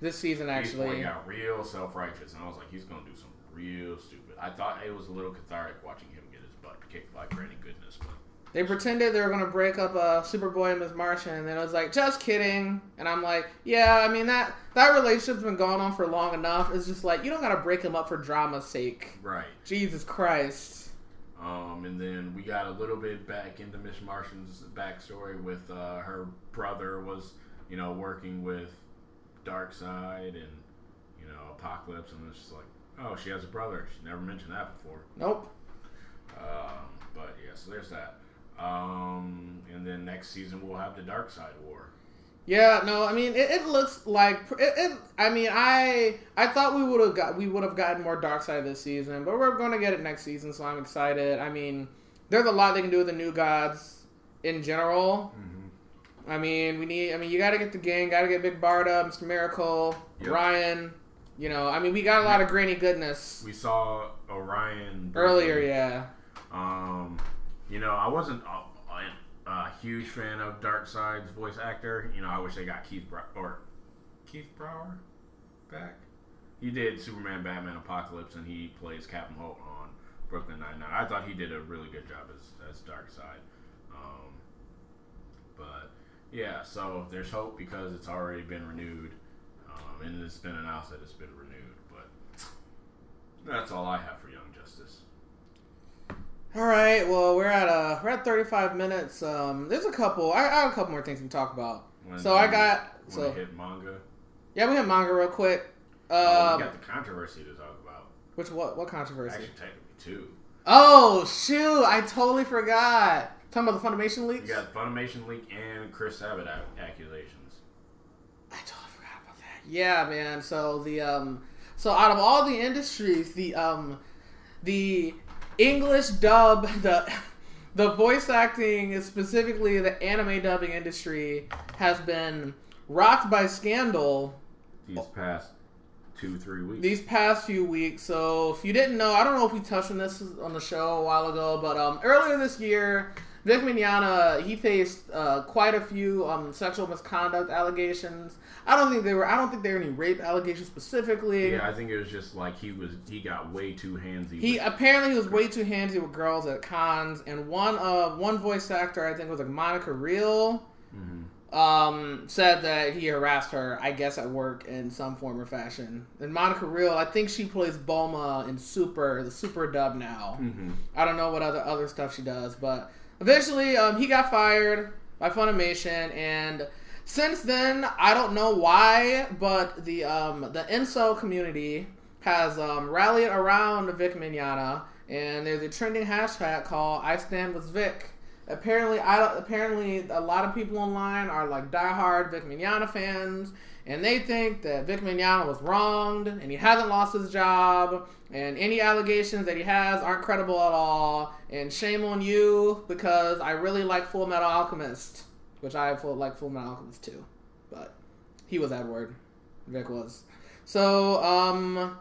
this season Beast Boy actually. got real self righteous, and I was like, he's gonna do some real stupid. I thought it was a little cathartic watching him get his butt kicked by Granny Goodness. But They pretended they were gonna break up uh, Superboy and Ms. Martian, and then it was like, just kidding. And I'm like, yeah, I mean that that relationship's been going on for long enough. It's just like you don't gotta break them up for drama's sake. right. Jesus Christ. Um, and then we got a little bit back into Miss Martian's backstory with uh, her brother was, you know, working with Darkseid and, you know, Apocalypse, and it's just like, oh, she has a brother. She never mentioned that before. Nope. Um, but yeah, so there's that. Um, and then next season we'll have the Darkseid War. Yeah, no, I mean it, it looks like it, it. I mean, I I thought we would have got we would have gotten more Darkseid this season, but we're going to get it next season, so I'm excited. I mean, there's a lot they can do with the new gods in general. Mm-hmm. I mean, we need. I mean, you got to get the gang, got to get Big Barda, Mr. Miracle, Yep. Ryan. You know, I mean, we got a lot of granny goodness We saw Orion earlier. Yeah, Um, you know, I wasn't a, a, huge fan of Darkseid's voice actor. You know, I wish they got Keith Brow- or Keith Braugher back. He did Superman, Batman, Apocalypse, and he plays Captain Holt on Brooklyn Nine Nine. I thought he did a really good job as as Darkseid. Um, but yeah, so there's hope because it's already been renewed, um, and it's been announced that it's been renewed. But that's all I have for Young Justice. All right. Well, we're at uh we're at 35 minutes. Um, there's a couple. I, I have a couple more things to talk about. When So I got so hit manga. yeah, we have manga real quick. Oh, Um, we got the controversy to talk about. which what what controversy? Actually, technically two. Oh shoot! I totally forgot. Talking about the Funimation You leaks. got Funimation leak and Chris Sabat a- accusations. I totally forgot about that. Yeah, man. So the um, so out of all the industries, the um, the English dub, the the voice acting, specifically the anime dubbing industry, has been rocked by scandal These past two, three weeks. these past few weeks. So if you didn't know, I don't know if we touched on this on the show a while ago, but um, earlier this year, Vic Mignogna he faced uh, quite a few um, sexual misconduct allegations. I don't think they were. I don't think there were any rape allegations specifically. yeah, I think it was just like he was. He got way too handsy. He with- apparently he was way too handsy with girls at cons, and one uh one voice actor I think was like Monica Rial Mhm. um, said that he harassed her, I guess, at work in some form or fashion. And Monica Rial, I think she plays Bulma in Super, the Super dub now. Mhm. I don't know what other other stuff she does, but eventually um, he got fired by Funimation, and since then I don't know why, but the um, the incel community has um, rallied around Vic Mignogna, and there's a trending hashtag called "I Stand with Vic." Apparently, I don't, apparently a lot of people online are like diehard Vic Mignogna fans, and they think that Vic Mignogna was wronged and he hasn't lost his job, and any allegations that he has aren't credible at all. And shame on you because I really like Full Metal Alchemist, which I full, like Full Metal Alchemist too, but he was Edward, Vic was. So, um,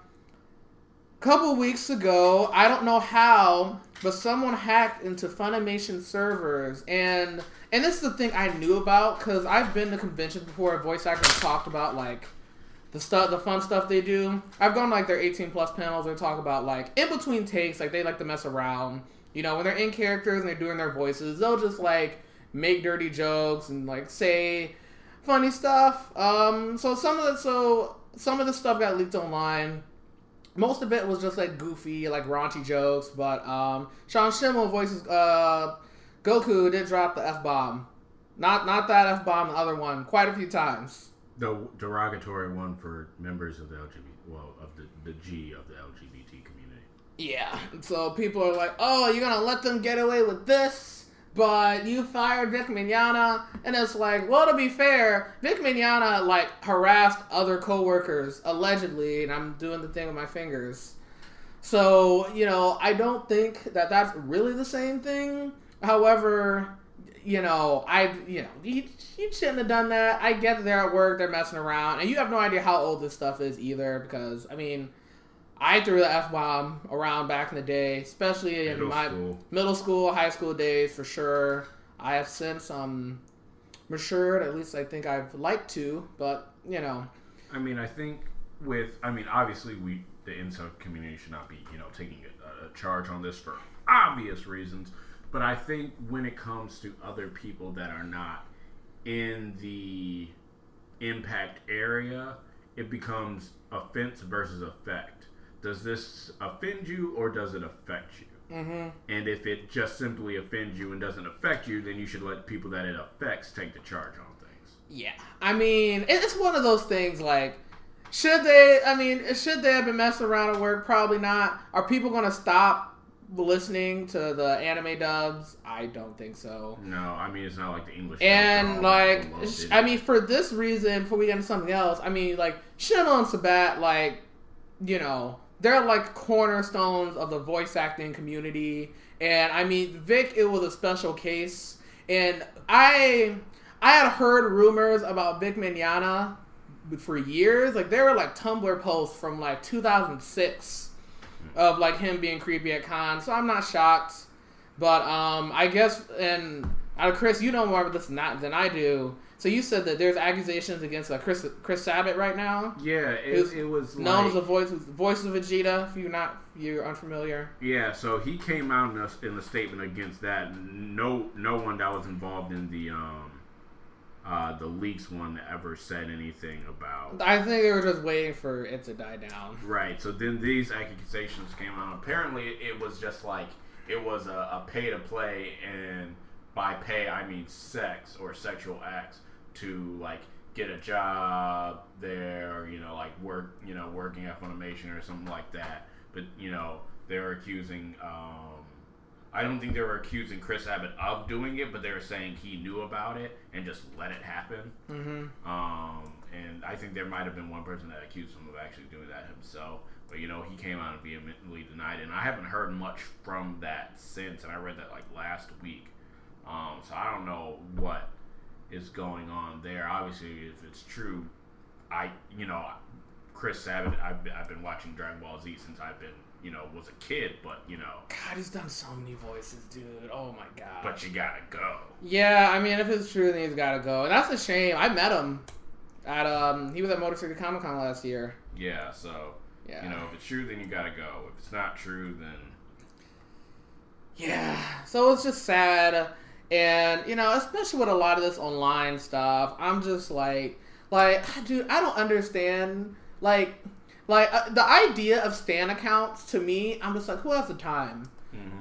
couple weeks ago, I don't know how, but someone hacked into Funimation servers, and and this is the thing I knew about because I've been to conventions before. Voice actors talked about like the stuff, the fun stuff they do. I've gone like their 18 plus panels. They talk about like in between takes, like they like to mess around. You know, when they're in characters and they're doing their voices, they'll just like make dirty jokes and like say funny stuff. Um, so some of the so some of the stuff got leaked online. Most of it was just like goofy, like raunchy jokes. But um, Sean Schemmel voices uh, Goku did drop the f bomb, not not that f bomb, the other one, quite a few times. The derogatory one for members of the LGBT, well, of the, the G of the LGBT community. Yeah. So people are like, "Oh, you're gonna let them get away with this?" But you fired Vic Mignogna, and it's like, well, to be fair, Vic Mignogna like harassed other coworkers allegedly, and I'm doing the thing with my fingers. So you know, I don't think that that's really the same thing. However, you know, I you know, you, you shouldn't have done that. I get that they're at work, they're messing around, and you have no idea how old this stuff is either. Because I mean, I threw the f bomb around back in the day, especially in Middle my school. middle school, high school days for sure. I have since um matured. At least I think I've liked to, but you know, I mean, I think with, I mean, obviously we, the incel community should not be, you know, taking a, a charge on this for obvious reasons. But I think when it comes to other people that are not in the impact area, it becomes offense versus effect. Does this offend you or does it affect you? Mm-hmm. And if it just simply offends you and doesn't affect you, then you should let people that it affects take the charge on things. Yeah, I mean, it's one of those things. Like, should they? I mean, should they have been messing around at work? Probably not. Are people gonna stop listening to the anime dubs? I don't think so. No, I mean it's not like the English. And dubs are all like, sh- I mean, for this reason, before we get into something else, I mean, like Shimo and Sabat, like, you know, they're like cornerstones of the voice acting community. And I mean, Vic, it was a special case. And I, I had heard rumors about Vic Mignogna for years. Like there were like Tumblr posts from like 2006 of like him being creepy at cons. So I'm not shocked. But um, I guess and uh, Chris, you know more about this than than I do. So you said that there's accusations against uh, Chris Chris Sabat right now, yeah, it, who's it was known like, as the voice voice of Vegeta. If you're not you're unfamiliar. Yeah, so he came out in a, in a statement against that. No, no one that was involved in the um, uh, the leaks one ever said anything about. I think they were just waiting for it to die down. Right. So then these accusations came out. Apparently, it was just like it was a, a pay to play, and by pay I mean sex or sexual acts to like get a job there, or, you know, like work, you know, working at Funimation or something like that. But you know, they were accusing. Um, I don't think they were accusing Chris Sabat of doing it, but they were saying he knew about it and just let it happen. Mm-hmm. Um, and I think there might have been one person that accused him of actually doing that himself. But you know, he came out and vehemently denied it. And I haven't heard much from that since. And I read that like last week. Um, so I don't know what is going on there. Obviously, if it's true, I you know, Chris Sabat. I've been, I've been watching Dragon Ball Z since I've been you know was a kid. But you know, God, he's done so many voices, dude. Oh my god. but you gotta go. Yeah, I mean, if it's true, then he's got to go, and that's a shame. I met him at um, he was at Motor City Comic Con last year. Yeah. So Yeah. you know, if it's true, then you gotta go. If it's not true, then Yeah. So it's just sad. And, you know, especially with a lot of this online stuff, I'm just like, like, dude, I don't understand. Like, like uh, the idea of stan accounts to me, I'm just like, who has the time?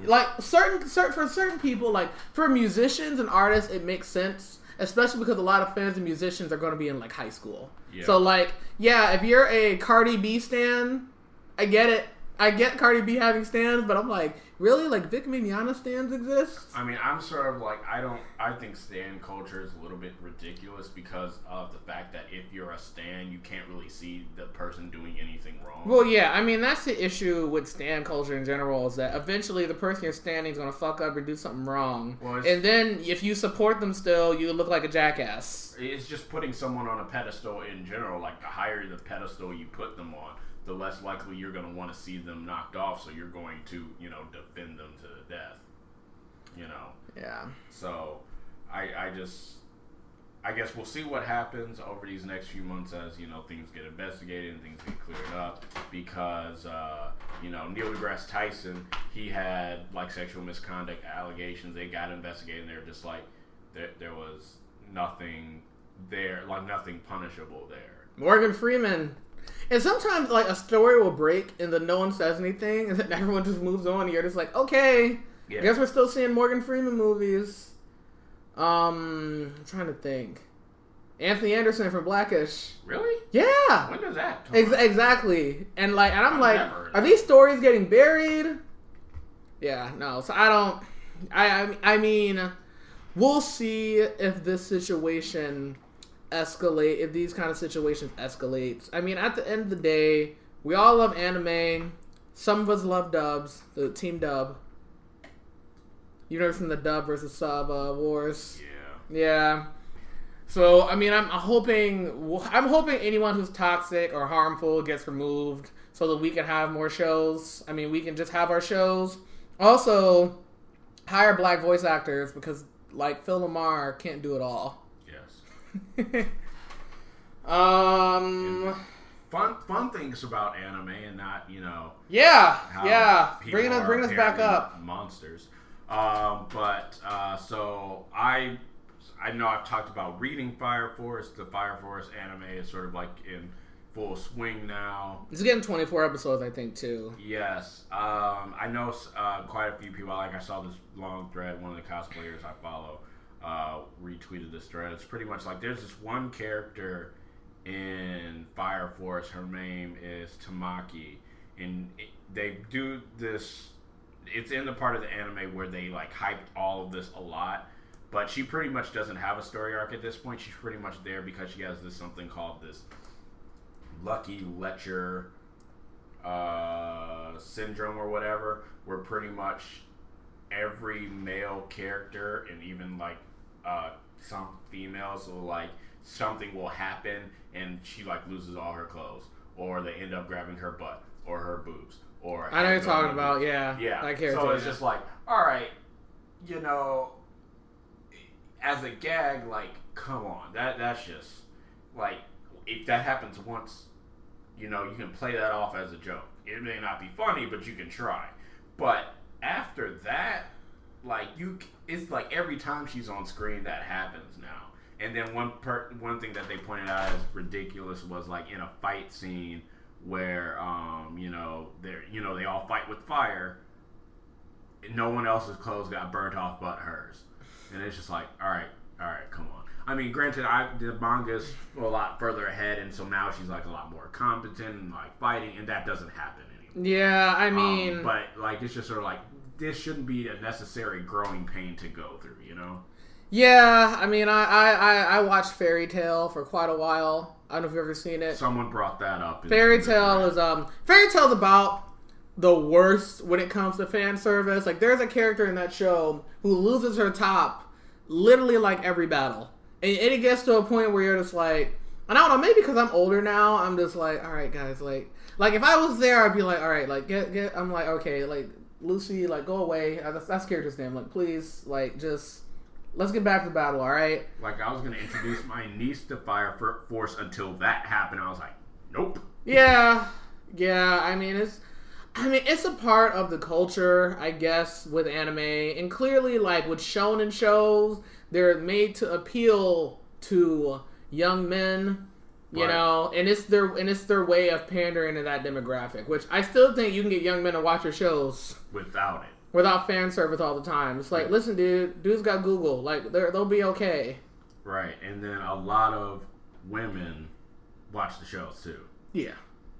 Like certain, certain for certain people, like for musicians and artists, it makes sense, especially because a lot of fans and musicians are going to be in like high school. Yeah. So like, yeah, if you're a Cardi B stan, I get it. I get Cardi B having stands, but I'm like, really? Like Vic Mignogna stands exist? I mean, I'm sort of like I don't. I think stan culture is a little bit ridiculous because of the fact that if you're a stan, you can't really see the person doing anything wrong. Well, yeah, I mean that's the issue with stan culture in general is that eventually the person you're standing is gonna fuck up or do something wrong, Well, and then if you support them still, you look like a jackass. it's just putting someone on a pedestal in general. Like the higher the pedestal you put them on, the less likely you're going to want to see them knocked off. So you're going to, you know, defend them to the death. You know. Yeah. So, I, I just, I guess we'll see what happens over these next few months as you know things get investigated and things get cleared up. Because uh, you know Neil deGrasse Tyson, he had like sexual misconduct allegations. They got investigated. and they're just like, there, there was nothing there, like nothing punishable there. Morgan Freeman. And sometimes like a story will break and then no one says anything and then everyone just moves on and you're just like, okay. Yeah. I guess we're still seeing Morgan Freeman movies. Um I'm trying to think. Anthony Anderson from Blackish. Really? Yeah. When does that? Ex- exactly. And like, and I'm I've like, are these stories getting buried? Yeah, no. So I don't. I I, I mean, we'll see if this situation escalate. If these kind of situations escalates. I mean, at the end of the day, we all love anime. Some of us love dubs. The team dub. You've know from the dub versus sub uh, wars. Yeah. Yeah. So I mean, I'm hoping I'm hoping anyone who's toxic or harmful gets removed so that we can have more shows. I mean, we can just have our shows. Also, hire black voice actors because like Phil LaMarr can't do it all. Um, fun fun things about anime and not you know Yeah, yeah. Bringing us, bringing us back up. monsters. Um, but uh, so I I know I've talked about reading Fire Force. The Fire Force anime is sort of like in full swing now. It's getting 24 episodes, I think, too. Yes, um, I know uh, quite a few people. Like I saw this long thread. One of the cosplayers I follow uh, retweeted this thread. It's pretty much like there's this one character in Fire Force. Her name is Tamaki, and it, they do this. It's in the part of the anime where they like hyped all of this a lot. But she pretty much doesn't have a story arc at this point. She's pretty much there because she has this something called this Lucky Lecher uh, syndrome or whatever, where pretty much every male character and even like uh, some females will like something will happen and she like loses all her clothes or they end up grabbing her butt or her boobs or I know you're talking about, boobs. yeah. yeah That character. so it's just like all right you know as a gag like come on that that's just like if that happens once you know, you can play that off as a joke. It may not be funny, but you can try. But after that, like you, it's like every time she's on screen that happens now. And then one per, one thing that they pointed out as ridiculous was like in a fight scene where, um, you know, they you know they all fight with fire. No one else's clothes got burnt off but hers, and it's just like, all right, all right, come on. I mean, granted, I the manga's a lot further ahead, and so now she's like a lot more competent and like fighting, and that doesn't happen anymore. Yeah, I Um, mean, but like it's just sort of like this shouldn't be a necessary growing pain to go through, you know? yeah, I mean, I, I, I, I watched Fairy Tail for quite a while. I don't know if you've ever seen it. Someone brought that up. Fairy Tail is um Fairy Tail's about the worst when it comes to fan service. Like there's a character in that show who loses her top literally like every battle. And, and it gets to a point where you're just like and I don't know, maybe because I'm older now, I'm just like, all right, guys, like, like if I was there, I'd be like, all right, like, get, get. I'm like, okay, like, Lucy, like, go away. That's, that's character's name. Like, please, like, just let's get back to the battle, all right? Like I was gonna introduce my niece to Fire For- Force until that happened. I was like, nope. Yeah, yeah. I mean, it's, I mean, it's a part of the culture, I guess, with anime, and clearly, like with shonen shows, they're made to appeal to young men. You Right. know, and it's their and it's their way of pandering to that demographic, which I still think you can get young men to watch your shows Without it, without fan service all the time. It's like, listen, dude, dude's got Google, like they're, they'll be okay. right? And then a lot of women watch the shows too. Yeah,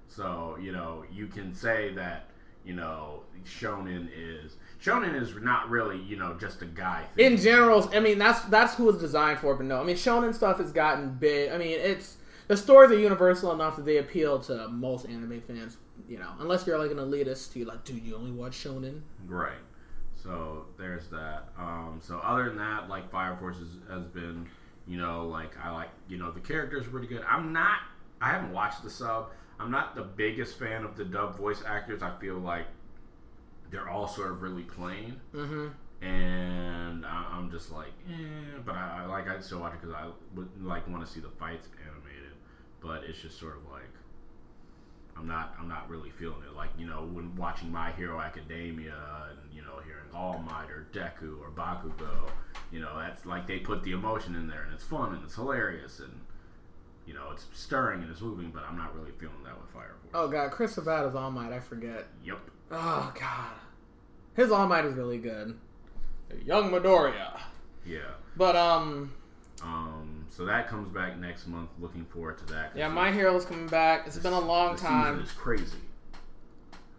So you know, you can say that you know shonen is shonen is not really you know just a guy thing. in general, I mean that's that's who it's designed for. But no, I mean shonen stuff has gotten big. I mean it's the stories are universal enough that they appeal to most anime fans. You know, unless you're like an elitist, you like, dude, you only watch shonen. Right. So there's that. Um, so other than that, like Fire Force has, has been, you know, like I like, you know, the characters are pretty good. I'm not. I haven't watched the sub. I'm not the biggest fan of the dub voice actors. I feel like they're all sort of really plain, Mm-hmm. and I, I'm just like, eh. But I, I like I still watch it because I would like want to see the fights. But it's just sort of like. I'm not I'm not really feeling it. Like, you know, when watching My Hero Academia and, you know, hearing All Might or Deku or Bakugo, you know, that's like they put the emotion in there and it's fun and it's hilarious and you know, it's stirring and it's moving, but I'm not really feeling that with Fire Force. Oh god, Chris Sabat is All Might. I forget. Yep. Oh god, his All Might is really good. Young Midoriya. Yeah. But um, Um so that comes back next month. Looking forward to that. yeah, My Hero's coming back. It's been a long time. is crazy.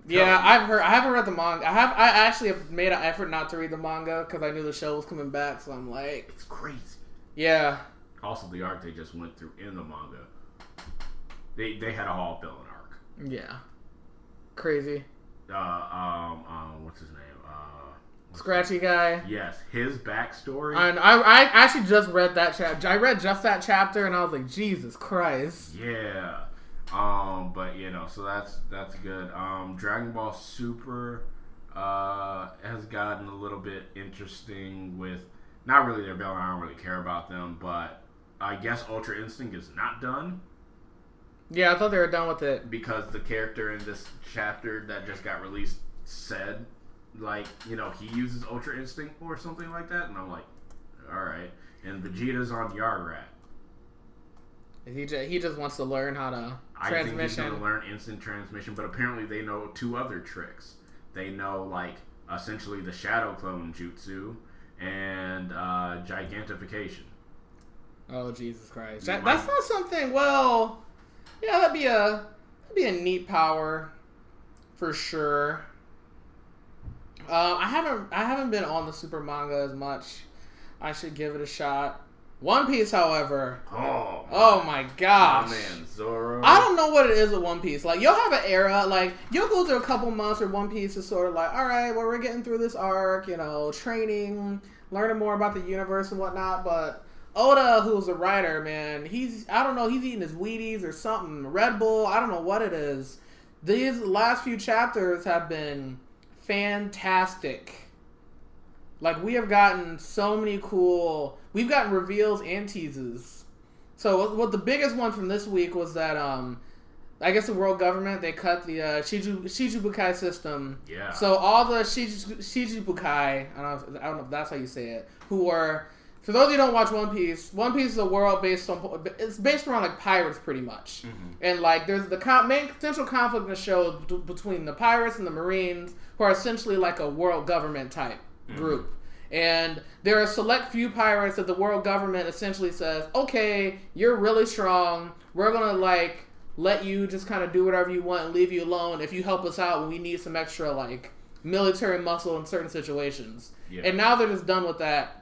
Yeah, I've heard. I haven't read the manga. I have. I actually have made an effort not to read the manga because I knew the show was coming back. So I'm like, It's crazy. yeah, Also the arc they just went through in the manga. They they had a Hall villain arc. yeah, crazy, uh, um, um, what's his name? Scratchy guy. yes, his backstory. And I, I actually just read that chapter. I read just that chapter, and I was like, Jesus Christ. yeah. Um, but you know, so that's that's good. Um, Dragon Ball Super uh has gotten a little bit interesting with not really their villain. I don't really care about them, but I guess Ultra Instinct is not done. Yeah, I thought they were done with it. because the character in this chapter that just got released said, like, you know, he uses Ultra Instinct or something like that, and I'm like, all right. And Vegeta's on Yardrat. He just, he just wants to learn how to I think he's going to learn instant transmission, but apparently they know two other tricks. They know, like, essentially the Shadow Clone Jutsu and uh, Gigantification. Oh Jesus Christ! That, that's not something. Well, yeah, that'd be a that'd be a neat power for sure. Uh, I haven't I haven't been on the super manga as much. I should give it a shot. One Piece, however, Oh, oh my my man, Zoro. I don't know what it is with One Piece. Like you'll have an era, like you'll go through a couple months where One Piece is sort of like, all right, well we're getting through this arc, you know, training, learning more about the universe and whatnot. But Oda, who's a writer, man, he's I don't know, he's eating his Wheaties or something, Red Bull, I don't know what it is. These last few chapters have been fantastic. Like we have gotten so many cool. We've gotten reveals and teases. So what, what the biggest one from this week was that um, I guess the world government they cut the uh, Shiju Shijubukai system. Yeah. So all the Shiju, Shijubukai, I don't know if, I don't know if that's how you say it, who are for those of you who don't watch One Piece, One Piece is a world based on it's based around like pirates pretty much, mm-hmm. and like there's the con- main central conflict in the show between the pirates and the Marines, who are essentially like a world government type mm-hmm. group. And there are a select few pirates that the world government essentially says, okay, you're really strong. We're gonna like let you just kind of do whatever you want and leave you alone if you help us out when we need some extra like military muscle in certain situations. Yeah. And now they're just done with that.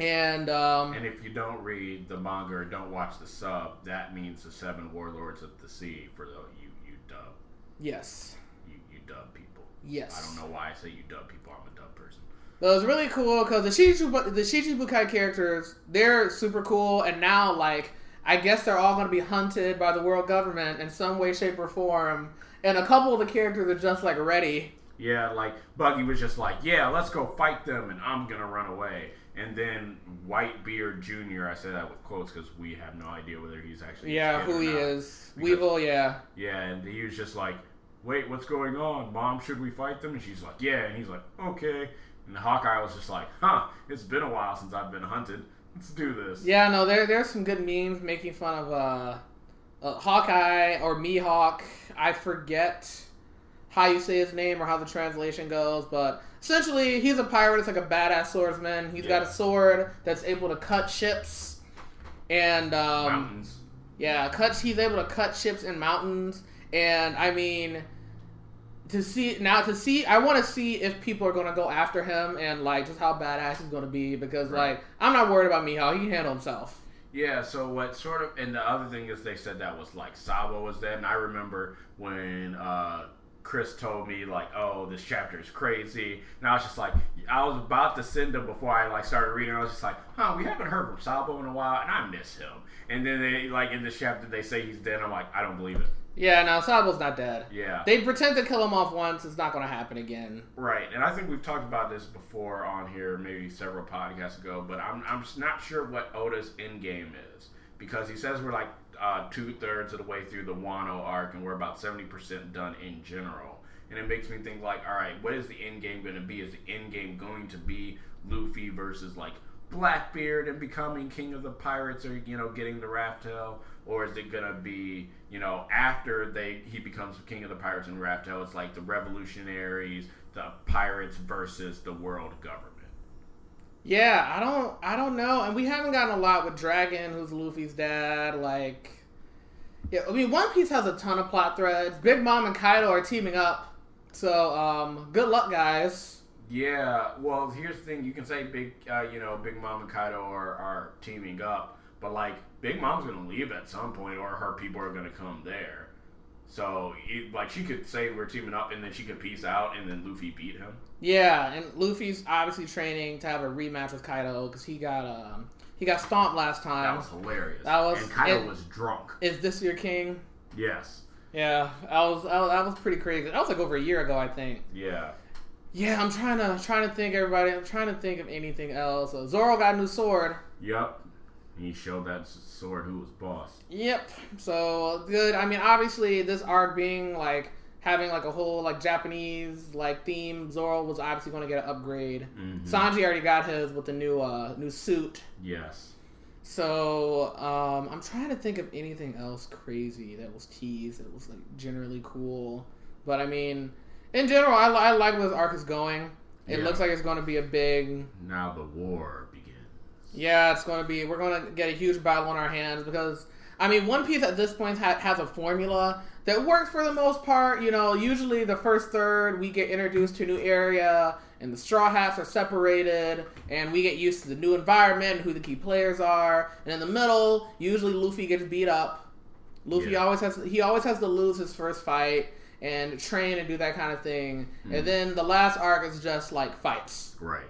And um, And if you don't read the manga or don't watch the sub, that means the seven warlords of the sea for the you you dub yes, you you dub people. yes. I don't know why I say you dub people. I'm a dub person. But it was really cool because the Shichibu, the Shichibukai characters, they're super cool, and now like I guess they're all going to be hunted by the world government in some way, shape, or form. And a couple of the characters are just like ready. Yeah, like Buggy was just like, yeah, let's go fight them, and I'm gonna run away. And then Whitebeard Jr. I say that with quotes because we have no idea whether he's actually Yeah, who he is, Because- Weevil. Yeah, Yeah, and he was just like, wait, what's going on, Mom? Should we fight them? And she's like, yeah, and he's like, okay. And Hawkeye was just like, huh, it's been a while since I've been hunted. Let's do this. yeah. No, there there's some good memes making fun of uh, uh, Hawkeye or Mihawk. I forget how you say his name or how the translation goes, but essentially he's a pirate. It's like a badass swordsman. He's got a sword that's able to cut ships, and um, Mountains. yeah, cut. He's able to cut ships in mountains, and I mean, to see now to see, I want to see if people are going to go after him and like just how badass he's going to be because Right. like I'm not worried about Mihawk. He can handle himself. Yeah, so what sort of, and the other thing is they said that was like Sabo was dead, and I remember when uh, Chris told me like, oh, this chapter is crazy, and I was just like, I was about to send him before I like started reading. I was just like, huh, we haven't heard from Sabo in a while, and I miss him. And then they like in this chapter they say he's dead. I'm like, I don't believe it. Yeah, no, Sabo's not dead. Yeah, They pretend to kill him off once. It's not going to happen again. Right, and I think we've talked about this before on here, maybe several podcasts ago. But I'm I'm just not sure what Oda's end game is because he says we're like uh, two thirds of the way through the Wano arc, and we're about seventy percent done in general. And it makes me think like, all right, what is the end game going to be? Is the end game going to be Luffy versus like Blackbeard and becoming king of the pirates, or you know, getting the Raftel, or is it gonna be you know after they he becomes king of the pirates and Raftel? It's like the revolutionaries, the pirates versus the world government. Yeah, I don't, I don't know, and we haven't gotten a lot with Dragon, who's Luffy's dad. Like, yeah, I mean, One Piece has a ton of plot threads. Big Mom and Kaido are teaming up, so um, good luck, guys. Yeah, well, here's the thing: you can say big, uh, you know, Big Mom and Kaido are, are teaming up, but like Big Mom's gonna leave at some point, or her people are gonna come there. So, it, like, she could say we're teaming up, and then she could peace out, and then Luffy beat him. Yeah, and Luffy's obviously training to have a rematch with Kaido because he got um he got stomped last time. That was hilarious. That was- and Kaido it- was drunk. Is this your king? Yes. Yeah, that was that was pretty crazy. That was like over a year ago, I think. Yeah. Yeah, I'm trying to trying to think everybody. I'm trying to think of anything else. Uh, Zoro got a new sword. Yep. You showed that sword who was boss. Yep. So good. I mean, obviously, this arc being like having like a whole like Japanese like theme, Zoro was obviously going to get an upgrade. Mhm. Sanji already got his with the new uh new suit. Yes. So um, I'm trying to think of anything else crazy that was teased that was like generally cool. But I mean, in general, I, I like where this arc is going. It Yeah. looks like it's going to be a big Now the war. Yeah, it's going to be. We're going to get a huge battle on our hands because I mean, One Piece at this point ha- has a formula that works for the most part. You know, usually the first third we get introduced to a new area and the Straw Hats are separated and we get used to the new environment and who the key players are. And in the middle, usually Luffy gets beat up. Luffy Yeah. always has he always has to lose his first fight and train and do that kind of thing. Mm. And then the last arc is just like fights. Right.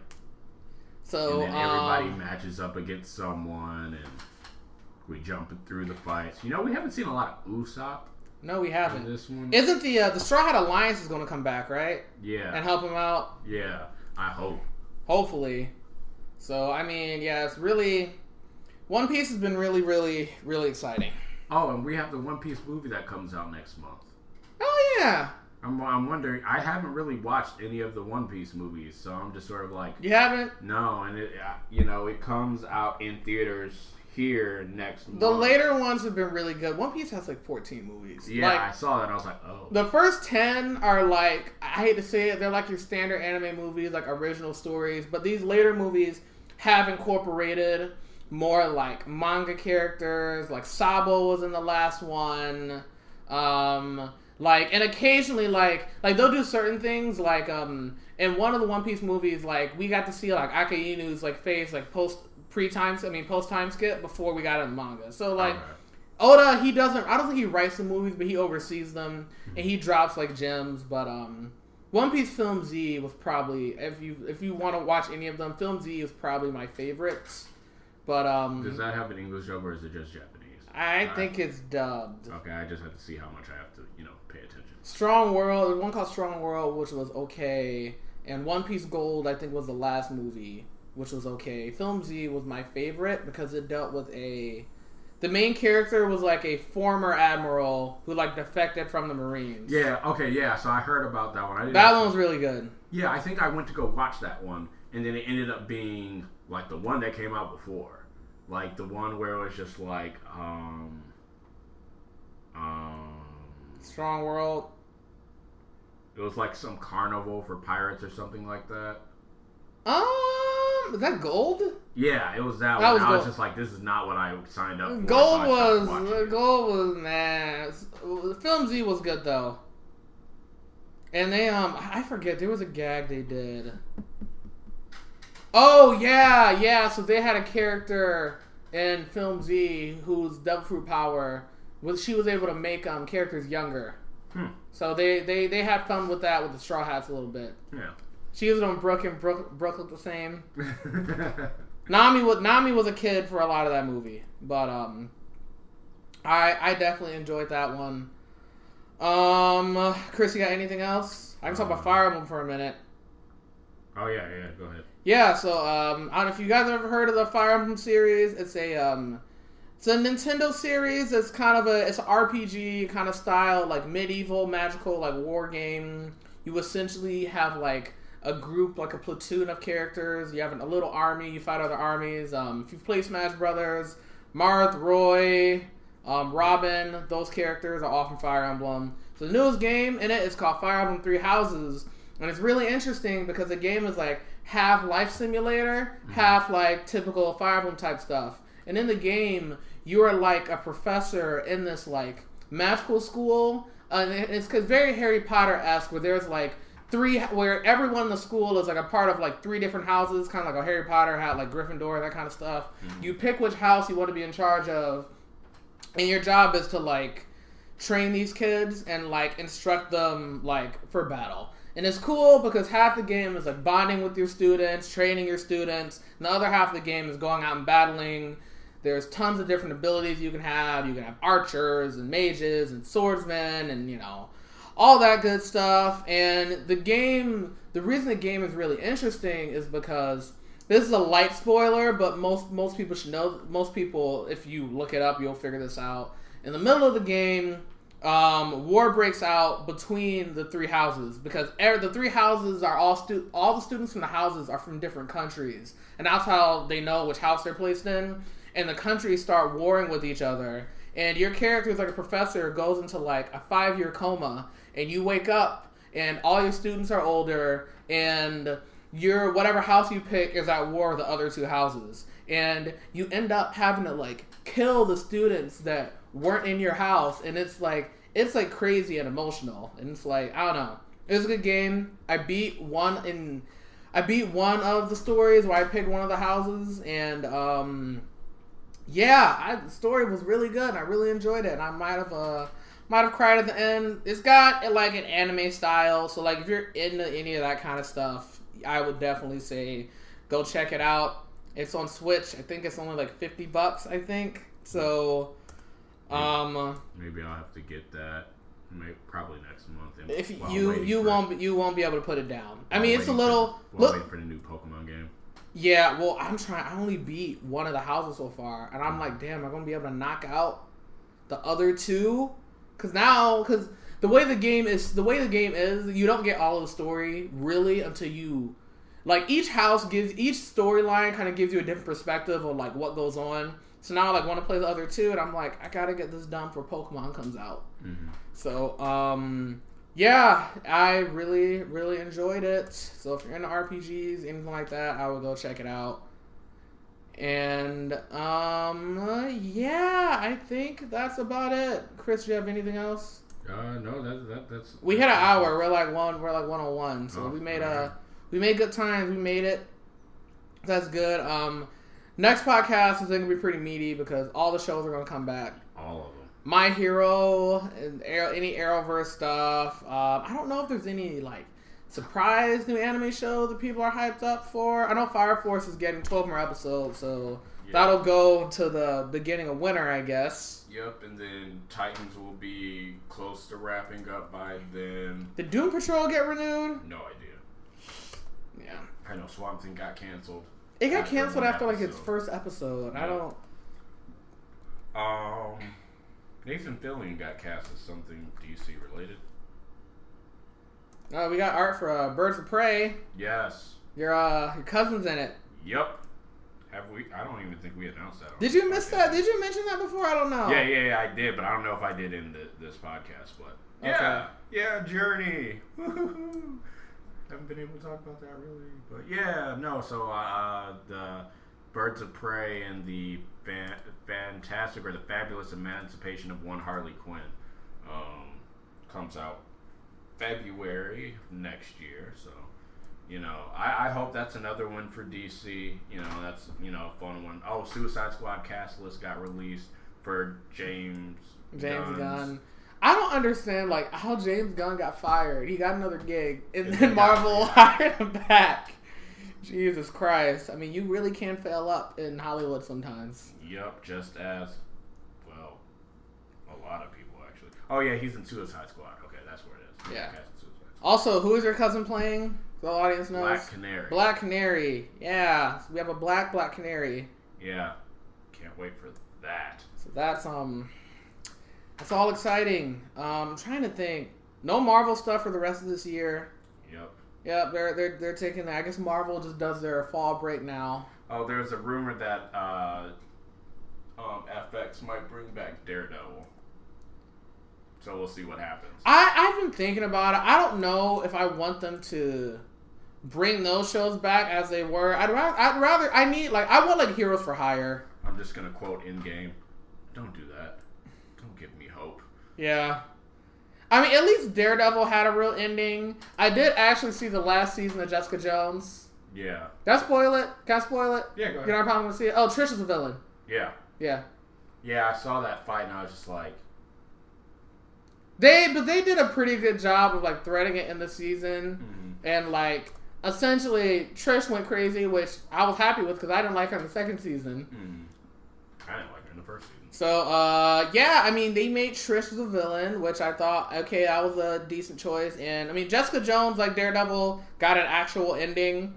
So and then everybody um, matches up against someone, and we jump through the fights. You know, we haven't seen a lot of Usopp no, we haven't. this one. Isn't the uh, the Straw Hat Alliance is going to come back, right? yeah. And help him out, yeah. I hope. hopefully. So I mean, yeah, it's really One Piece has been really, really, really exciting. Oh, and we have the One Piece movie that comes out next month. Oh yeah, I'm, I'm wondering. I haven't really watched any of the One Piece movies, so I'm just sort of like, you haven't. no. And it, you know, it comes out in theaters here next month. The later ones have been really good. One Piece has like 14 movies. Yeah, Like, I saw that. and I was like, oh. The first 10 are like, I hate to say it, they're like your standard anime movies, like original stories. But these later movies have incorporated more like manga characters. Like Sabo was in the last one. Um, like, and occasionally, like, like they'll do certain things. Like, um, in one of the One Piece movies, like we got to see like Akainu's like face, like post pre time, I mean post time skip before we got in manga. So like. Okay. Oda, he doesn't. I don't think he writes the movies, but he oversees them and he drops like gems. But um, One Piece Film Z was probably if you if you want to watch any of them, Film Z is probably my favorites. But um, Does that have an English dub or is it just Japanese? I think it's dubbed. Okay, I just have to see how much I have to, you know, pay attention. Strong World. There's one called Strong World, which was okay, and One Piece Gold, I think, was the last movie, which was okay. Film Z was my favorite because it dealt with a. The main character was like a former admiral who like defected from the Marines. Yeah. Okay. Yeah. So I heard about that one. I didn't. That one was really good. Yeah, I think I went to go watch that one, and then it ended up being like the one that came out before, like the one where it was just like, um, um, Strong World. it was like some carnival for pirates or something like that. Um, is that Gold? Yeah, it was that, That one. was I was just like, this is not what I signed up for. Gold so I stopped was. Gold was nah. Film Z was good though. And they um I forget there was a gag they did. Oh yeah, yeah. So they had a character in Film Z whose devil fruit power was she was able to make um characters younger. Hmm. So they they they had fun with that with the straw hats a little bit. Yeah. She was on Brooke and Brooke Brooke looked the same. Nami was Nami was a kid for a lot of that movie, but um, I I definitely enjoyed that one. Um, Chris, you got anything else? I can talk about Um, Fire Emblem for a minute. oh yeah, yeah. Go ahead. Yeah, so um, I don't know if you guys have ever heard of the Fire Emblem series. It's a um, it's a Nintendo series. It's kind of a it's an RPG kind of style, like medieval magical like war game. You essentially have like a group, like a platoon of characters. You have a little army. You fight other armies. Um, if you've played Smash Brothers, Marth, Roy, um, Robin, those characters are all from Fire Emblem. So the newest game in it is called Fire Emblem Three Houses, and it's really interesting because the game is like half life simulator, half like typical Fire Emblem type stuff. And in the game, you are like a professor in this like magical school, uh, and it's cause very Harry Potter esque, where there's like three, where everyone in the school is like a part of like three different houses, kind of like a Harry Potter hat, like Gryffindor, that kind of stuff. You pick which house you want to be in charge of, and your job is to like train these kids and like instruct them like for battle. And it's cool because half the game is like bonding with your students, training your students, and the other half of the game is going out and battling. There's tons of different abilities you can have. You can have archers and mages and swordsmen and you know all that good stuff. And the game, the reason the game is really interesting is because this is a light spoiler, but most most people should know. Most people, if you look it up, you'll figure this out. In the middle of the game, um, war breaks out between the three houses because er, the three houses are all stu- all the students from the houses are from different countries, and that's how they know which house they're placed in. And the countries start warring with each other, and your character like a professor goes into like a five year coma, and you wake up, and all your students are older, and your whatever house you pick is at war with the other two houses, and you end up having to like kill the students that weren't in your house, and it's like it's like crazy and emotional, and it's like I don't know. It was a good game. I beat one in, I beat one of the stories where I picked one of the houses, and um, yeah, I, the story was really good. And I really enjoyed it, and I might have uh might have cried at the end. It's got like an anime style, so like if you're into any of that kind of stuff, I would definitely say go check it out. It's on Switch. I think it's only like fifty bucks. I think so. Um, Maybe I'll have to get that. Maybe, probably next month. and if you you for- won't you won't be able to put it down. I mean, it's a waiting for- little while look. waiting for the new Pokemon game. Yeah, well, I'm trying. I only beat one of the houses so far, and I'm like, damn, I'm gonna be able to knock out the other two. Cause now, cause the way the game is, the way the game is, you don't get all of the story really until you, like, each house gives each storyline kind of gives you a different perspective of like what goes on. So now, I like, want to play the other two, and I'm like, I gotta get this done before Pokemon comes out. hmm So, um, yeah, I really, really enjoyed it. So if you're into RPGs, anything like that, I would go check it out. And um, yeah, I think that's about it. Chris, do you have anything else? Uh, no, that, that that's. We hit an hour. We're like one. We're like one on one. So Oh, we made alright. a we made good times. We made it. That's good. Um, next podcast is going to be pretty meaty because all the shows are going to come back. all of them. My Hero and Arrow, any Arrowverse stuff. Um, I don't know if there's any like surprise new anime show that people are hyped up for. I know Fire Force is getting 12 more episodes, so Yeah. that'll go to the beginning of winter, I guess. Yep, and then Titans will be close to wrapping up by then. Did Doom Patrol get renewed? No idea. Yeah, I know Swamp Thing got canceled. It got After canceled after like its first episode. I don't. Um, Nathan Fillion got cast as something DC related. Uh, we got art for uh, Birds of Prey. Yes. Your uh, your cousin's in it. Yep. Have we? I don't even think we announced that. Did you miss podcast. that? Did you mention that before? I don't know. Yeah, yeah, yeah, I did, but I don't know if I did in the, this podcast. But yeah, yeah, Jurnee. Woo-hoo-hoo. Haven't been able to talk about that really, but yeah, no. So uh, the Birds of Prey and the fan- Fantastic or the Fabulous Emancipation of One Harley Quinn um, comes out February next year. So you know, I, I hope that's another one for DC. You know, that's you know a fun one. Oh, Suicide Squad cast list got released for James James Gunn's- Gunn. I don't understand like how James Gunn got fired. He got another gig, and then Marvel hired him back. Jesus Christ! I mean, you really can fail up in Hollywood sometimes. Yep, just as well, a lot of people actually. Oh yeah, he's in Suicide Squad. Okay, that's where it is. Yeah. Cast in Suicide Squad. Also, who is your cousin playing? The audience knows. Black Canary. Black Canary. Yeah, so we have a black Black Canary. Yeah, can't wait for that. So that's um, that's all exciting. Um, I'm trying to think. No Marvel stuff for the rest of this year. Yep. Yep, they're they're they're taking. I guess Marvel just does their fall break now. Oh, there's a rumor that uh, um, FX might bring back Daredevil. So we'll see what happens. I I've been thinking about it. I don't know if I want them to bring those shows back as they were. I'd rather I'd rather I need like I want like Heroes for Hire. I'm just gonna quote Endgame. Don't do that. Yeah. I mean, at least Daredevil had a real ending. I did actually see the last season of Jessica Jones. Yeah. Can I spoil it? Can I spoil it? Yeah, go ahead. You know, I probably want to see it. Oh, Trish is a villain. Yeah. Yeah. Yeah, I saw that fight and I was just like, They, but they did a pretty good job of like threading it in the season, mhm. and like essentially Trish went crazy, which I was happy with because I didn't like her in the second season. Mm. I didn't like her in the first season. So, uh, yeah, I mean, they made Trish the villain, which I thought, okay, that was a decent choice. And I mean, Jessica Jones, like Daredevil, got an actual ending.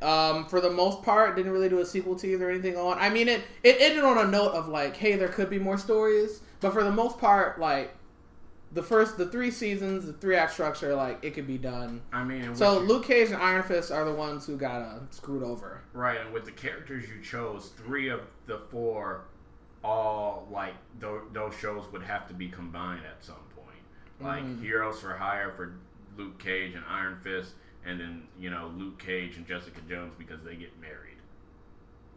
Um, for the most part, didn't really do a sequel tease or anything on. I mean, it it ended on a note of like, hey, there could be more stories, but for the most part, like the first the three seasons, the three act structure, like it could be done. I mean, So Luke Cage and Iron Fist are the ones who got uh, screwed over. right, and with the characters you chose, three of the four, all like th- those shows would have to be combined at some point. Like Mhm. Heroes for Hire for Luke Cage and Iron Fist, and then you know Luke Cage and Jessica Jones because they get married.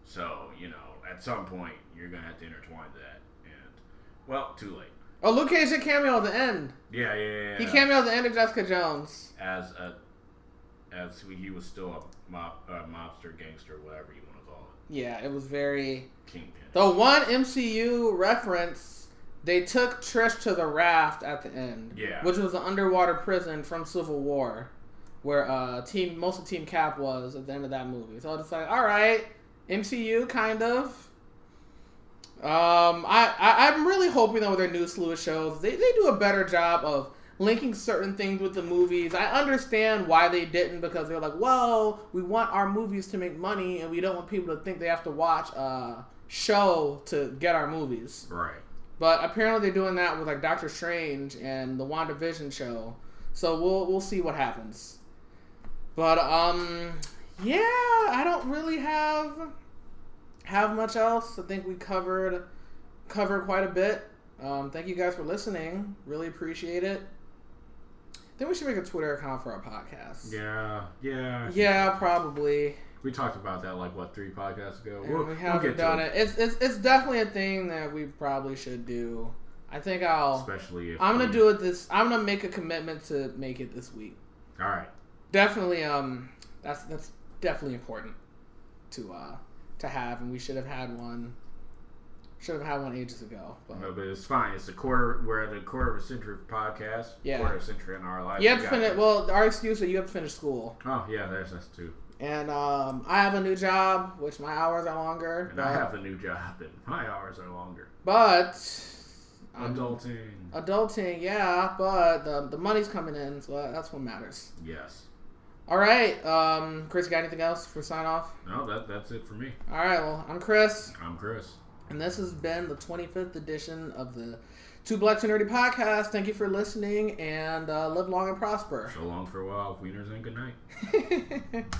So you know, at some point you're gonna have to intertwine that, and well, too late. Oh, Luke Cage did cameo at the end. Yeah, yeah, yeah. He yeah. cameo at the end of Jessica Jones. as a as he was still a mob, a mobster, gangster, whatever you want to call it, Yeah, it was very. kingpin. The one MCU reference, they took Trish to the raft at the end. Yeah. Which was an underwater prison from Civil War, where uh team most of Team Cap was at the end of that movie. So I was just like, all right, MCU kind of. Um, I, I I'm really hoping that with their new slew of shows, they they do a better job of linking certain things with the movies. I understand why they didn't because they're like, well, we want our movies to make money, and we don't want people to think they have to watch a show to get our movies. Right. But apparently they're doing that with like Doctor Strange and the WandaVision show. So we'll we'll see what happens. But um yeah, I don't really have have much else. I think we covered covered quite a bit. Um, thank you guys for listening. Really appreciate it. Then we should make a Twitter account for our podcast. Yeah, yeah. Yeah, probably. We talked about that like what three podcasts ago. We'll, we haven't get done to it. It's, it's it's definitely a thing that we probably should do. I think I'll. especially if I'm gonna we- do it this. I'm gonna make a commitment to make it this week. All right. Definitely, um, that's that's definitely important to uh to have, and we should have had one. Should have had one ages ago. But No, but it's fine. It's a quarter. We're at a quarter of a century podcast. Yeah. Quarter of a century in our life. you have We to finish. this. Well, our excuse is you have to finish school, Oh yeah, there's us too. and um, I have a new job, which my hours are longer. And but, I have a new job, and my hours are longer. but I'm Adulting. adulting, yeah, but the the money's coming in, so that's what matters. Yes. All right, um, Chris, you got anything else for sign off? No, that that's it for me. All right, well, I'm Chris, I'm Chris. And this has been the 25th edition of the Two Black Two Nerdy podcast. Thank you for listening, and uh, live long and prosper. So long for a while, wieners and good night.